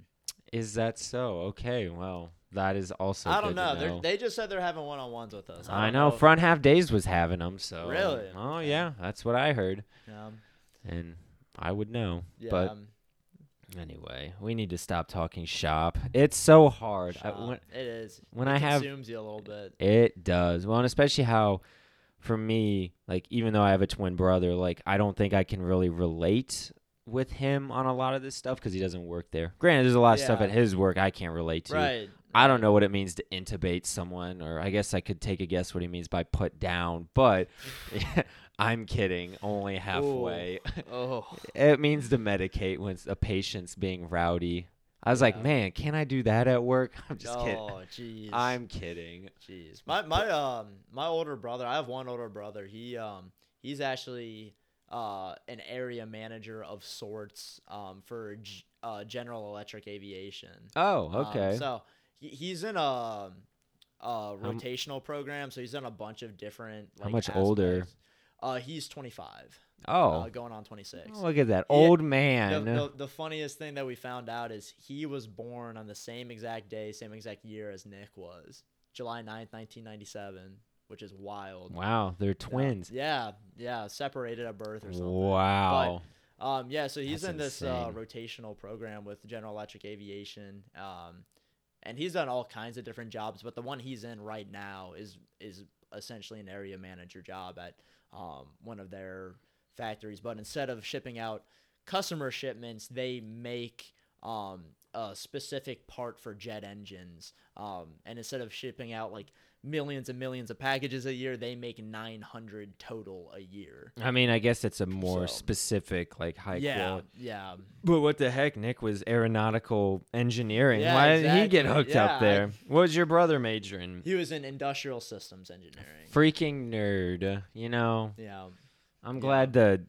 is that so? Okay, well, that is also. I don't know. Know. They just said they're having one on ones with us. I don't know front half days was having them, so Really? Oh yeah, that's what I heard, Um, and I would know. yeah, But um, Anyway, we need to stop talking shop. It's so hard. I- when- it is. when it I have- consumes you a little bit. It does. Well, and especially how, for me, like even though I have a twin brother, like I don't think I can really relate with him on a lot of this stuff because he doesn't work there. Granted, there's a lot of stuff at his work I can't relate to. Right. I don't know what it means to intubate someone, or I guess I could take a guess what he means by put down, but *laughs* I'm kidding. Only halfway. *laughs* Oh. it means to medicate when a patient's being rowdy. I was like, man, can I do that at work? *laughs* I'm just kidding. Oh, jeez. I'm kidding. Jeez. My my um my older brother, I have one older brother. He um he's actually uh an area manager of sorts um for G- uh General Electric Aviation. Oh, Um, okay. so he, he's in a a rotational program, so he's in a bunch of different How like, much older? Uh he's 25. oh, Uh, going on 26. Oh, look at that Yeah, old The, man. the, the funniest thing that we found out is he was born on the same exact day, same exact year as Nick was. July 9th, 1997, which is wild. wow, they're twins. Yeah, yeah, separated at birth or something. Wow. Um, yeah, so he's That's in this uh, rotational program with General Electric Aviation. Um, and he's done all kinds of different jobs, but the one he's in right now is is essentially an area manager job at um, one of their factories. But instead of shipping out customer shipments, they make um, a specific part for jet engines. Um, and instead of shipping out like millions and millions of packages a year, they make 900 total a year. I mean, I guess it's a more So- specific, like high yeah, quality. yeah. But what the heck? Nick was aeronautical engineering. Yeah, Why didn't he get hooked Yeah, up I- there? What was your brother majoring? He was in industrial systems engineering. Freaking nerd. You know, Yeah. I'm Yeah. glad the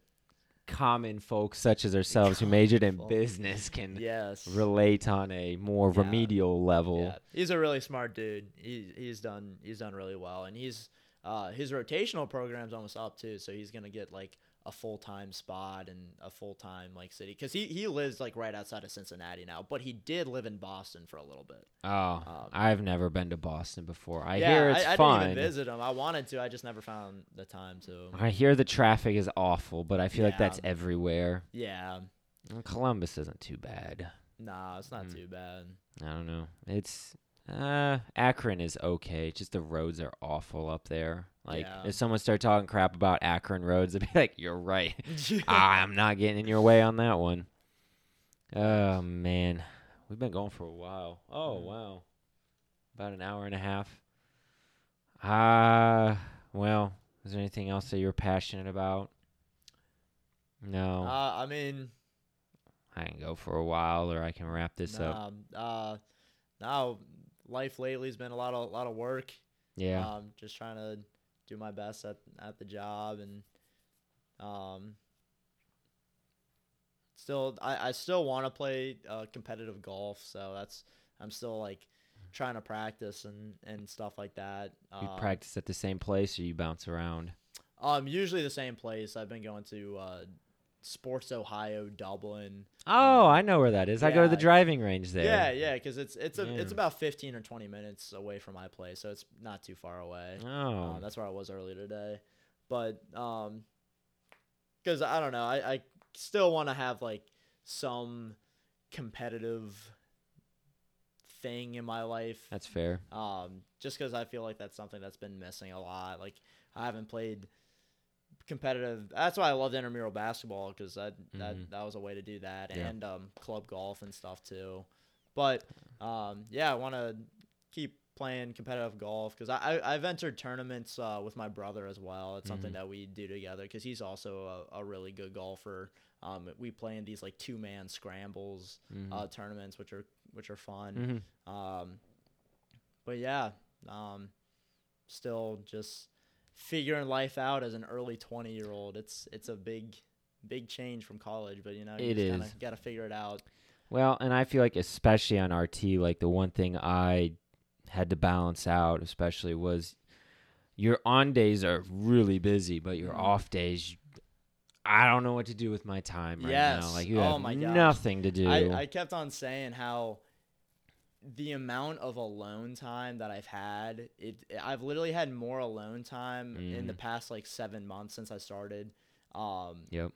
common folks such as ourselves who majored in business can Yes. relate on a more Yeah. remedial level. Yeah. He's a really smart dude. He he's done he's done really well, and he's uh his rotational program's almost up too, so he's gonna get like a full time spot and a full time like city because he he lives like right outside of Cincinnati now, but he did live in Boston for a little bit. Oh, Um, I've never been to Boston before. I yeah, hear it's I, I fun. didn't even visit him. I wanted to, I just never found the time to. I hear the traffic is awful, but I feel like that's everywhere. Yeah. Columbus isn't too bad. Nah, it's not Mm. too bad. I don't know. It's uh Akron is okay. Just the roads are awful up there. Like Yeah. if someone started talking crap about Akron roads, *laughs* I'd be like, "You're right. *laughs* I'm not getting in your way on that one." Oh man, we've been going for a while. Oh wow, about an hour and a half. Ah, well, is there anything else that you're passionate about? No, Uh, I mean, I can go for a while, or I can wrap this up. Um, uh, now life lately has been a lot of a lot of work. Yeah, Um, just trying to do my best at at the job and um. Still, I, I still want to play uh, competitive golf, so that's I'm still like trying to practice and, and stuff like that. you Um, practice at the same place, or you bounce around. Um, usually the same place. I've been going to uh, Sports Ohio, Dublin. Oh, I know where that is. I go to the driving range there. Yeah, yeah, because it's it's a, it's about fifteen or twenty minutes away from my place, so it's not too far away. Oh, Uh, that's where I was earlier today, but um, because I don't know, I I still want to have like some competitive thing in my life. that's fair. Um, just because I feel like that's something that's been missing a lot. Like I haven't played competitive. That's why I loved intramural basketball because that that Mhm. that was a way to do that, Yeah. and um, club golf and stuff too. But um, yeah, I want to keep playing competitive golf because I, I I've entered tournaments uh, with my brother as well. It's something Mhm. that we do together because he's also a, a really good golfer. Um, we play in these like two man scrambles Mhm. uh, tournaments, which are which are fun. Mhm. Um, but yeah, um, still just figuring life out as an early twenty year old. It's it's a big big change from college, but you know you It just is. got to figure it out. Well, and I feel like especially on RT, like the one thing I had to balance out, especially was your on days are really busy, but your Mhm. off days, I don't know what to do with my time right now. Like you Oh have my nothing to do. I, I kept on saying how the amount of alone time that I've had, it I've literally had more alone time in the Mhm. past like seven months since I started. Um, yep.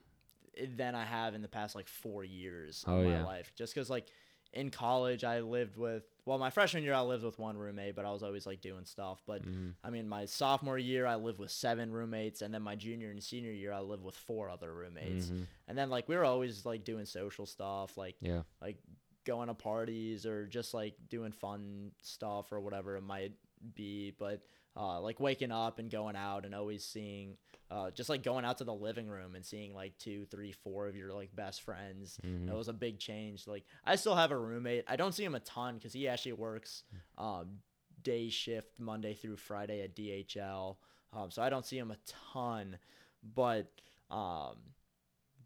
than I have in the past like four years Oh, of my yeah. life. Just because like in college I lived with well my freshman year I lived with one roommate, but I was always like doing stuff. But Mhm. I mean my sophomore year I lived with seven roommates, and then my junior and senior year I lived with four other roommates. Mhm. And then like we were always like doing social stuff, like Yeah. like going to parties or just like doing fun stuff or whatever it might be. But uh, like waking up and going out and always seeing, uh, just like going out to the living room and seeing like two, three, four of your like best friends. Mhm. That was a big change. Like I still have a roommate. I don't see him a ton because he actually works um, day shift Monday through Friday at DHL. Um, so I don't see him a ton, but um,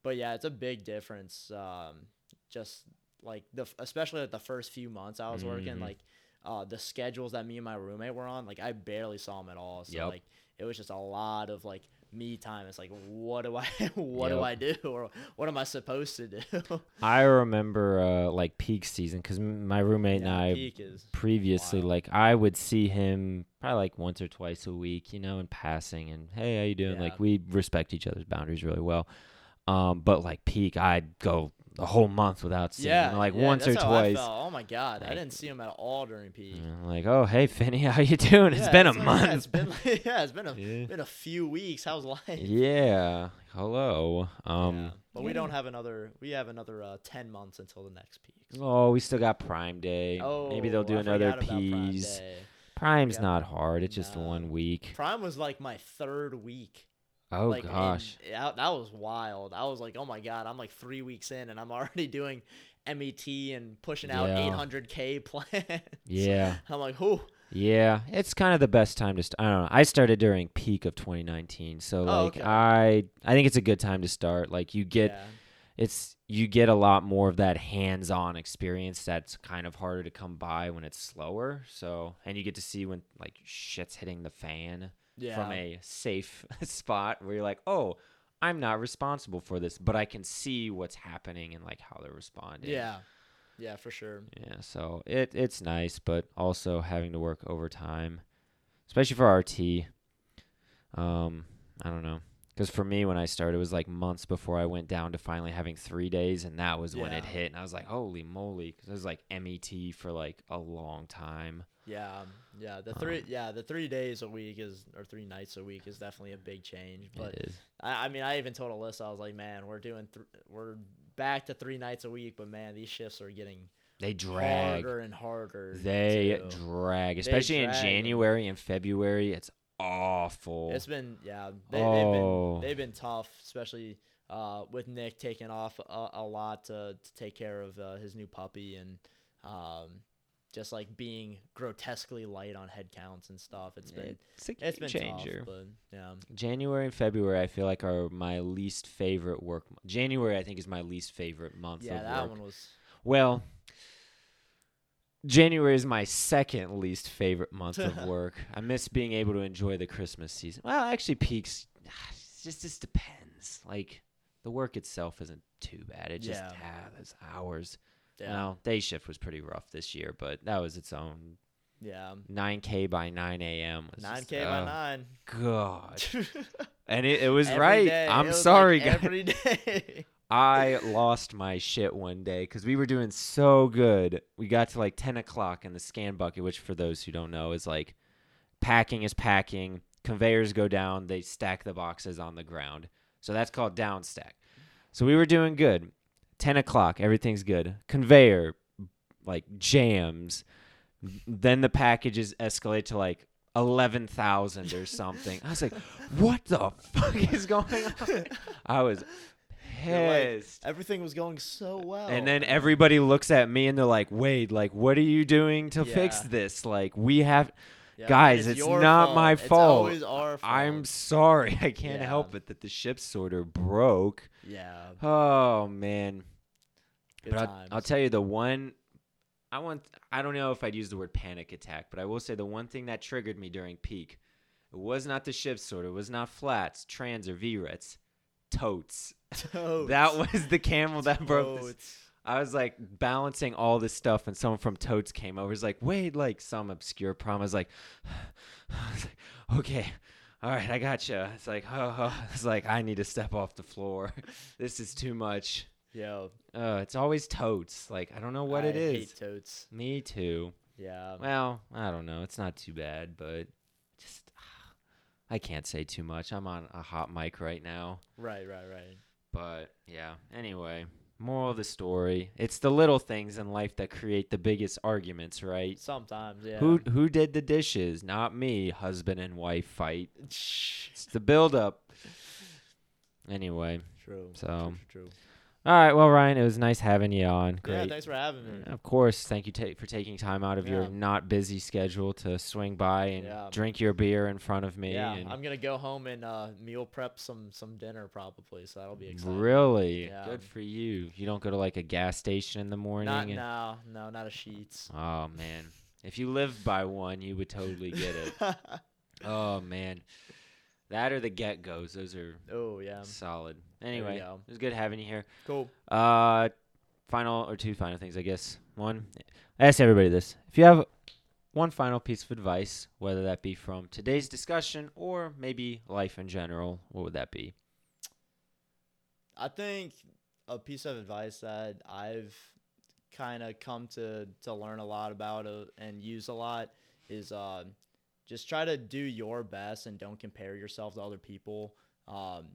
but yeah, it's a big difference. Um, just like the especially at the first few months I was working, Mhm. like uh, the schedules that me and my roommate were on, like I barely saw him at all. So Yep. like it was just a lot of like me time. It's like what do I *laughs* what do I do or what am I supposed to do? *laughs* I remember uh, like peak season because my roommate and I previously wild. like I would see him probably like once or twice a week, you know, in passing and hey, how you doing? Yeah. Like we respect each other's boundaries really well. Um, but like peak, I'd go the whole month without seeing yeah, him, like yeah, once or that's how I twice. Oh my god, I didn't see him at all during peak. Like, oh hey, Finny, *laughs* how you doing? it's Yeah, been a like, month. Yeah, it's been yeah, it's *laughs* been a been a few weeks. How's life? Yeah. Hello. Um. Yeah, but we don't have another. We have another uh, ten months until the next peak. Oh, we still got Prime Day. Oh, Maybe they'll do I another about Prime Prime's not hard. It's just No. one week. Prime was like my third week. Oh like, gosh. that, that was wild. I was like, oh my god, I'm like three weeks in, and I'm *laughs* already doing MET and pushing out Yeah. 800k *laughs* plans. Yeah. *laughs* I'm like, whoo. Yeah, it's kind of the best time to. St- I don't know. I started during peak of 2019, so Oh, like okay. I, I think it's a good time to start. Like you get, yeah. it's you get a lot more of that hands-on experience that's kind of harder to come by when it's slower. So and you get to see when like shit's hitting the fan yeah. from a safe *laughs* spot where you're like, oh, I'm not responsible for this, but I can see what's happening and like how they're responding. yeah. Yeah, for sure. Yeah, so it it's nice, but also having to work overtime, especially for RT. Um, I don't know, because for me when I started, it was like months before I went down to finally having three days, and that was when it hit, and I was like, holy moly, because it was like MET for like a long time. Yeah, yeah. The three, Um, yeah, the three days a week is or three nights a week is definitely a big change. But it is. I, I mean, I even told Alyssa, I was like, man, we're doing, th- we're back to three nights a week, but man, these shifts are getting They drag. harder and harder. They to- drag, especially in drag and- January and February. It's awful. It's been, yeah, they, Oh. they've been, they've been tough, especially uh, with Nick taking off a, a lot to, to take care of uh, his new puppy and um, just like being grotesquely light on head counts and stuff. It's been, it's a it's been changer. tough, but yeah. January and February, I feel like are my least favorite work. January, I think, is my least favorite month Yeah, of that work. one was. Well, January is my second least favorite month of *laughs* work. I miss being able to enjoy the Christmas season. Well, actually, peaks. *sighs* Just just depends. Like the work itself isn't too bad. It just Yeah. ah, those hours. Yeah. Well, day shift was pretty rough this year, but that was its own. Yeah. 9k by 9 a.m. was Nine just, K by uh, 9. God, *laughs* and it, it was Every right. day. I'm was, like, sorry, guys. Every day. *laughs* I lost my shit one day because we were doing so good. We got to like 10 o'clock in the scan bucket, which for those who don't know is like packing is packing, conveyors go down, they stack the boxes on the ground. So that's called down stack. So we were doing good. 10 o'clock, everything's good. Conveyor, like jams. Then the packages escalate to like 11,000 or something. I was like, what the fuck is going on? I was You're like, pissed. Everything was going so well. And then everybody looks at me and they're like, Wade, like, what are you doing to fix this? Like, we have, Yeah, guys, it's your not fault. my It's fault. always our fault. I'm sorry. *laughs* I can't Yeah. help it that the ship sorter broke. Yeah. Oh, man. Good but I'll. I'll tell you the one, I want, I don't know if I'd use the word panic attack, but I will say the one thing that triggered me during peak, it was not the ship sorter, it was not flats, trans, or VRETs, totes. *laughs* Totes. That was the camel that broke this Totes. I was like balancing all this stuff, and someone from Totes came over. He's like, "Wait, like some obscure problem." I was like, *sighs* I was like, "Okay, all right, I got you. It's like, oh, oh, *laughs* it's like I need to step off the floor. *laughs* this is too much. Yeah. Uh, it's always totes. Like I don't know what I it is. Hate totes. Me too. Yeah. Well, I don't know. It's not too bad, but just *sighs* I can't say too much. I'm on a hot mic right now. Right, right, right. But yeah, anyway, moral of the story, it's the little things in life that create the biggest arguments, right? Sometimes, yeah. Who who did the dishes? Not me. Husband and wife fight. It's the build up. Anyway, True. So, true, true. All right. Well, Ryan, it was nice having you on. true. Yeah, Great. thanks for having me. Of course, thank you ta- for taking time out of your not busy schedule to swing by and Yeah. drink your beer in front of me. Yeah, I'm gonna go home and uh, meal prep some some dinner probably, so that'll be exciting. really Yeah. good for you. You don't go to like a gas station in the morning. Not and- no, no, not a Sheetz. Oh man, if you lived by one, you would totally get it. *laughs* oh man, that or the GetGos. Those are oh yeah, solid. We Anyway, go. it was good having you here. cool. Uh, final or two final things, I guess. One, I ask everybody this: if you have one final piece of advice, whether that be from today's discussion or maybe life in general, what would that be? I think a piece of advice that I've kind of come to to learn a lot about uh, and use a lot is uh, just try to do your best and don't compare yourself to other people. Um,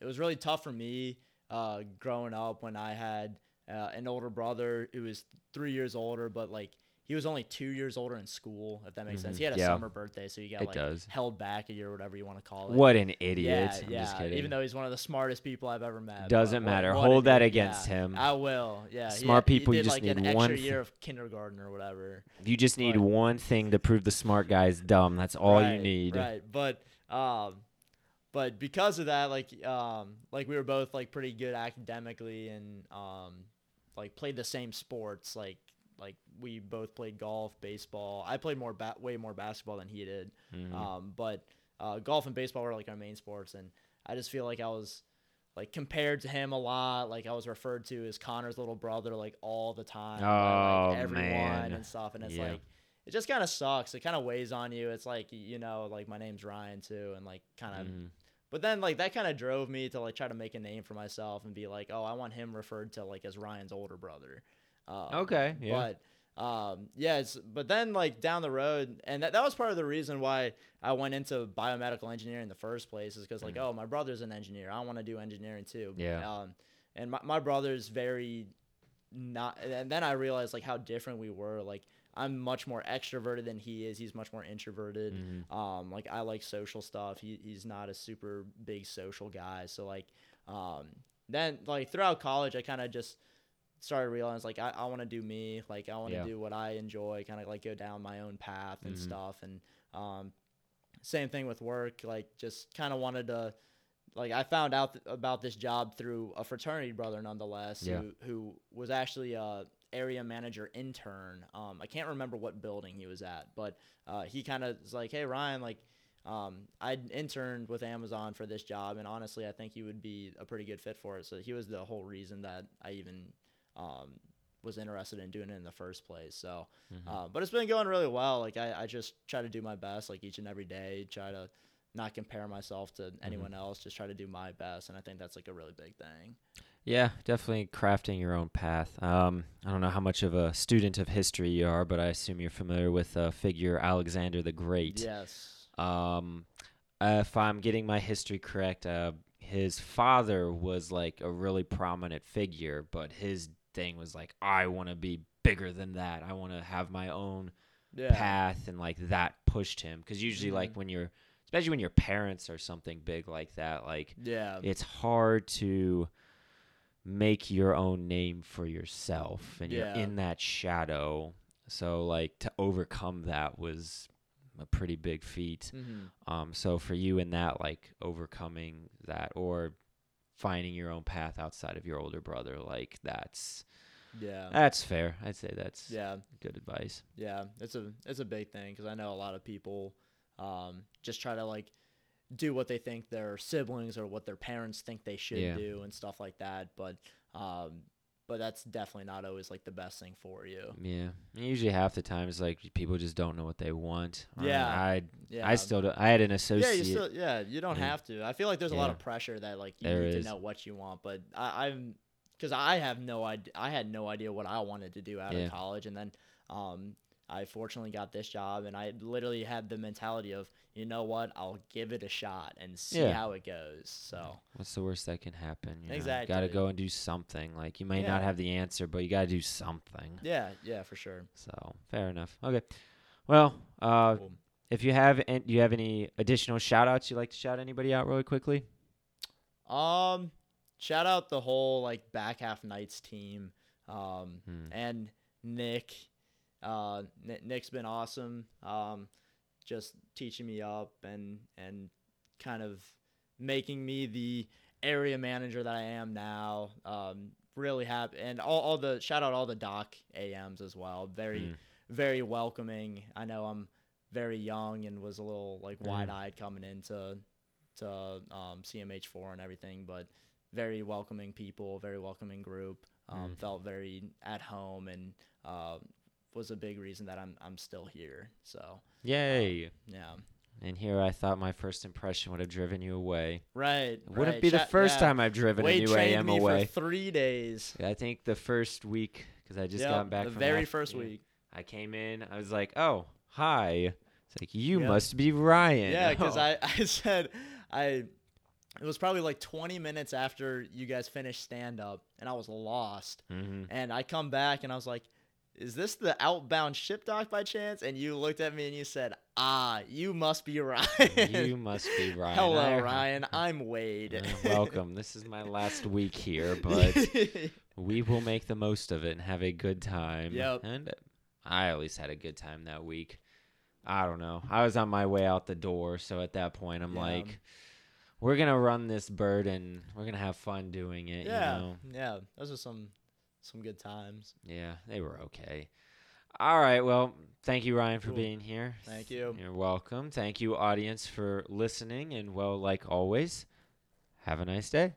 it was really tough for me uh, growing up when I had uh, an older brother who was three years older, but like he was only two years older in school, if that makes sense. Mhm. He had a Yeah. summer birthday, so he got It like does. held back a year, or whatever you want to call it. What an idiot! Yeah, I'm yeah. just kidding. Even though he's one of the smartest people I've ever met. Doesn't what- matter. what an Hold that idiot. against Yeah, him. I will. Yeah. Smart he people, you did, just like an need extra one year th- of kindergarten or whatever. you just need but- one thing to prove the smart guy's dumb. That's all you Right, need. Right. But um, but because of that, like um, like we were both like pretty good academically and um, like played the same sports. Like like we both played golf, baseball. I played more ba- way more basketball than he did. Mhm. Um, but uh, golf and baseball were like our main sports, and I just feel like I was like compared to him a lot. Like I was referred to as Connor's little brother like all the time, by, Oh, like everyone man. and stuff. And it's Yeah. like it just kind of sucks. It kind of weighs on you. It's like you know, like my name's Ryan too, and like kind of. Mhm. But then like that kind of drove me to like try to make a name for myself and be like, oh, I want him referred to like as Ryan's older brother. Um, Okay, yeah. But um, yeah, it's, but then like down the road, and that, that was part of the reason why I went into biomedical engineering in the first place is because like, oh, my brother's an engineer. I want to do engineering too. Yeah. Um, and my, my brother's very not, and then I realized like how different we were. Like I'm much more extroverted than he is. He's much more introverted. Mhm. Um, like I like social stuff. He, he's not a super big social guy. So like, um, then like throughout college, I kind of just started realizing like I, I want to do me. Like I want to Yeah. do what I enjoy. Kind of like go down my own path and Mhm. stuff. And um, same thing with work. Like just kind of wanted to. Like I found out th- about this job through a fraternity brother, nonetheless, Yeah. who who was actually a area manager intern. Um, I can't remember what building he was at, but uh, he kind of was like, "Hey Ryan, like, um, I interned with Amazon for this job, and honestly, I think you would be a pretty good fit for it." So he was the whole reason that I even um, was interested in doing it in the first place. So, Mhm. uh, but it's been going really well. Like I, I just try to do my best, like each and every day. Try to not compare myself to anyone else. Just try to do my best, and I think that's like a really big thing. Yeah, definitely crafting your own path. Um, I don't know how much of a student of history you are, but I assume you're familiar with uh, figure Alexander the Great. Yes. Um, if I'm getting my history correct, uh, his father was like a really prominent figure, but his thing was like, I want to be bigger than that. I want to have my own Yeah. path, and like that pushed him. Because usually, like Mhm. when you're, especially when your parents are something big like that, like Yeah. it's hard to make your own name for yourself and Yeah. you're in that shadow so like to overcome that was a pretty big feat hmm um so for you in that like overcoming that or finding your own path outside of your older brother like that's Yeah. that's fair i'd say that's Yeah. good advice Yeah, it's a it's a big thing because I know a lot of people um, just try to like do what they think their siblings or what their parents think they should Yeah. do and stuff like that. But um, but that's definitely not always like the best thing for you. Yeah, usually half the time it's like people just don't know what they want. Yeah. I Yeah. I still don't, I had an yeah, associate. you still yeah, you don't Yeah. have to. I feel like there's a lot of pressure that like you There need is. to know what you want, but I, I'm because I have no idea. I had no idea what I wanted to do out Yeah. of college, and then um, I fortunately got this job, and I literally had the mentality of you know what, I'll give it a shot and see Yeah. how it goes. So What's the worst that can happen? You Got to go and do something. Like you may not have the answer, but you got to do something. yeah, yeah, for sure. So fair enough. Okay. Well, uh, Cool. if you have, an- do you have any additional shout outs you'd like to shout anybody out really quickly? Um, shout out the whole like back half nights team. Um, Hmm. and Nick. Uh, Nick's been awesome. Um, just teaching me up and and kind of making me the area manager that I am now. Um, really happy and all, all the shout out all the dock AMs as well. Very Mm. very welcoming. I know I'm very young and was a little like Mm. wide eyed coming into to um, CMH4 and everything, but very welcoming people, very welcoming group. Um, Mm. Felt very at home and uh, was a big reason that I'm I'm still here. So Yay! yeah, and here I thought my first impression would have driven you away. right. It wouldn't right. be the first yeah. time I've driven Wade a new trained AM me away. for three days. I think the first week because I just Yep, got back from the very first week. I came in. I was like, "Oh, hi." It's like you Yep. must be Ryan. Yeah, because *laughs* Oh. I, I said I it was probably like 20 minutes after you guys finished stand up and I was lost. Mhm. And I come back and I was like, is this the outbound ship dock by chance? And you looked at me and you said, ah, you must be Ryan. you must be *laughs* Ryan. Hello, I- Ryan. *laughs* I'm Wade. Uh, welcome. this is my last week here, *laughs* but we will make the most of it and have a good time. Yep. And I at least had a good time that week. I don't know. I was on my way out the door, so at that point, I'm Yeah. like, we're gonna run this bird and we're gonna have fun doing it. yeah, You know? yeah. Those are some some good times. Yeah, they were okay. All right. Well, thank you, Ryan, for Cool. being here. Thank you. You're welcome. Thank you, audience, for listening. And well, like always, have a nice day.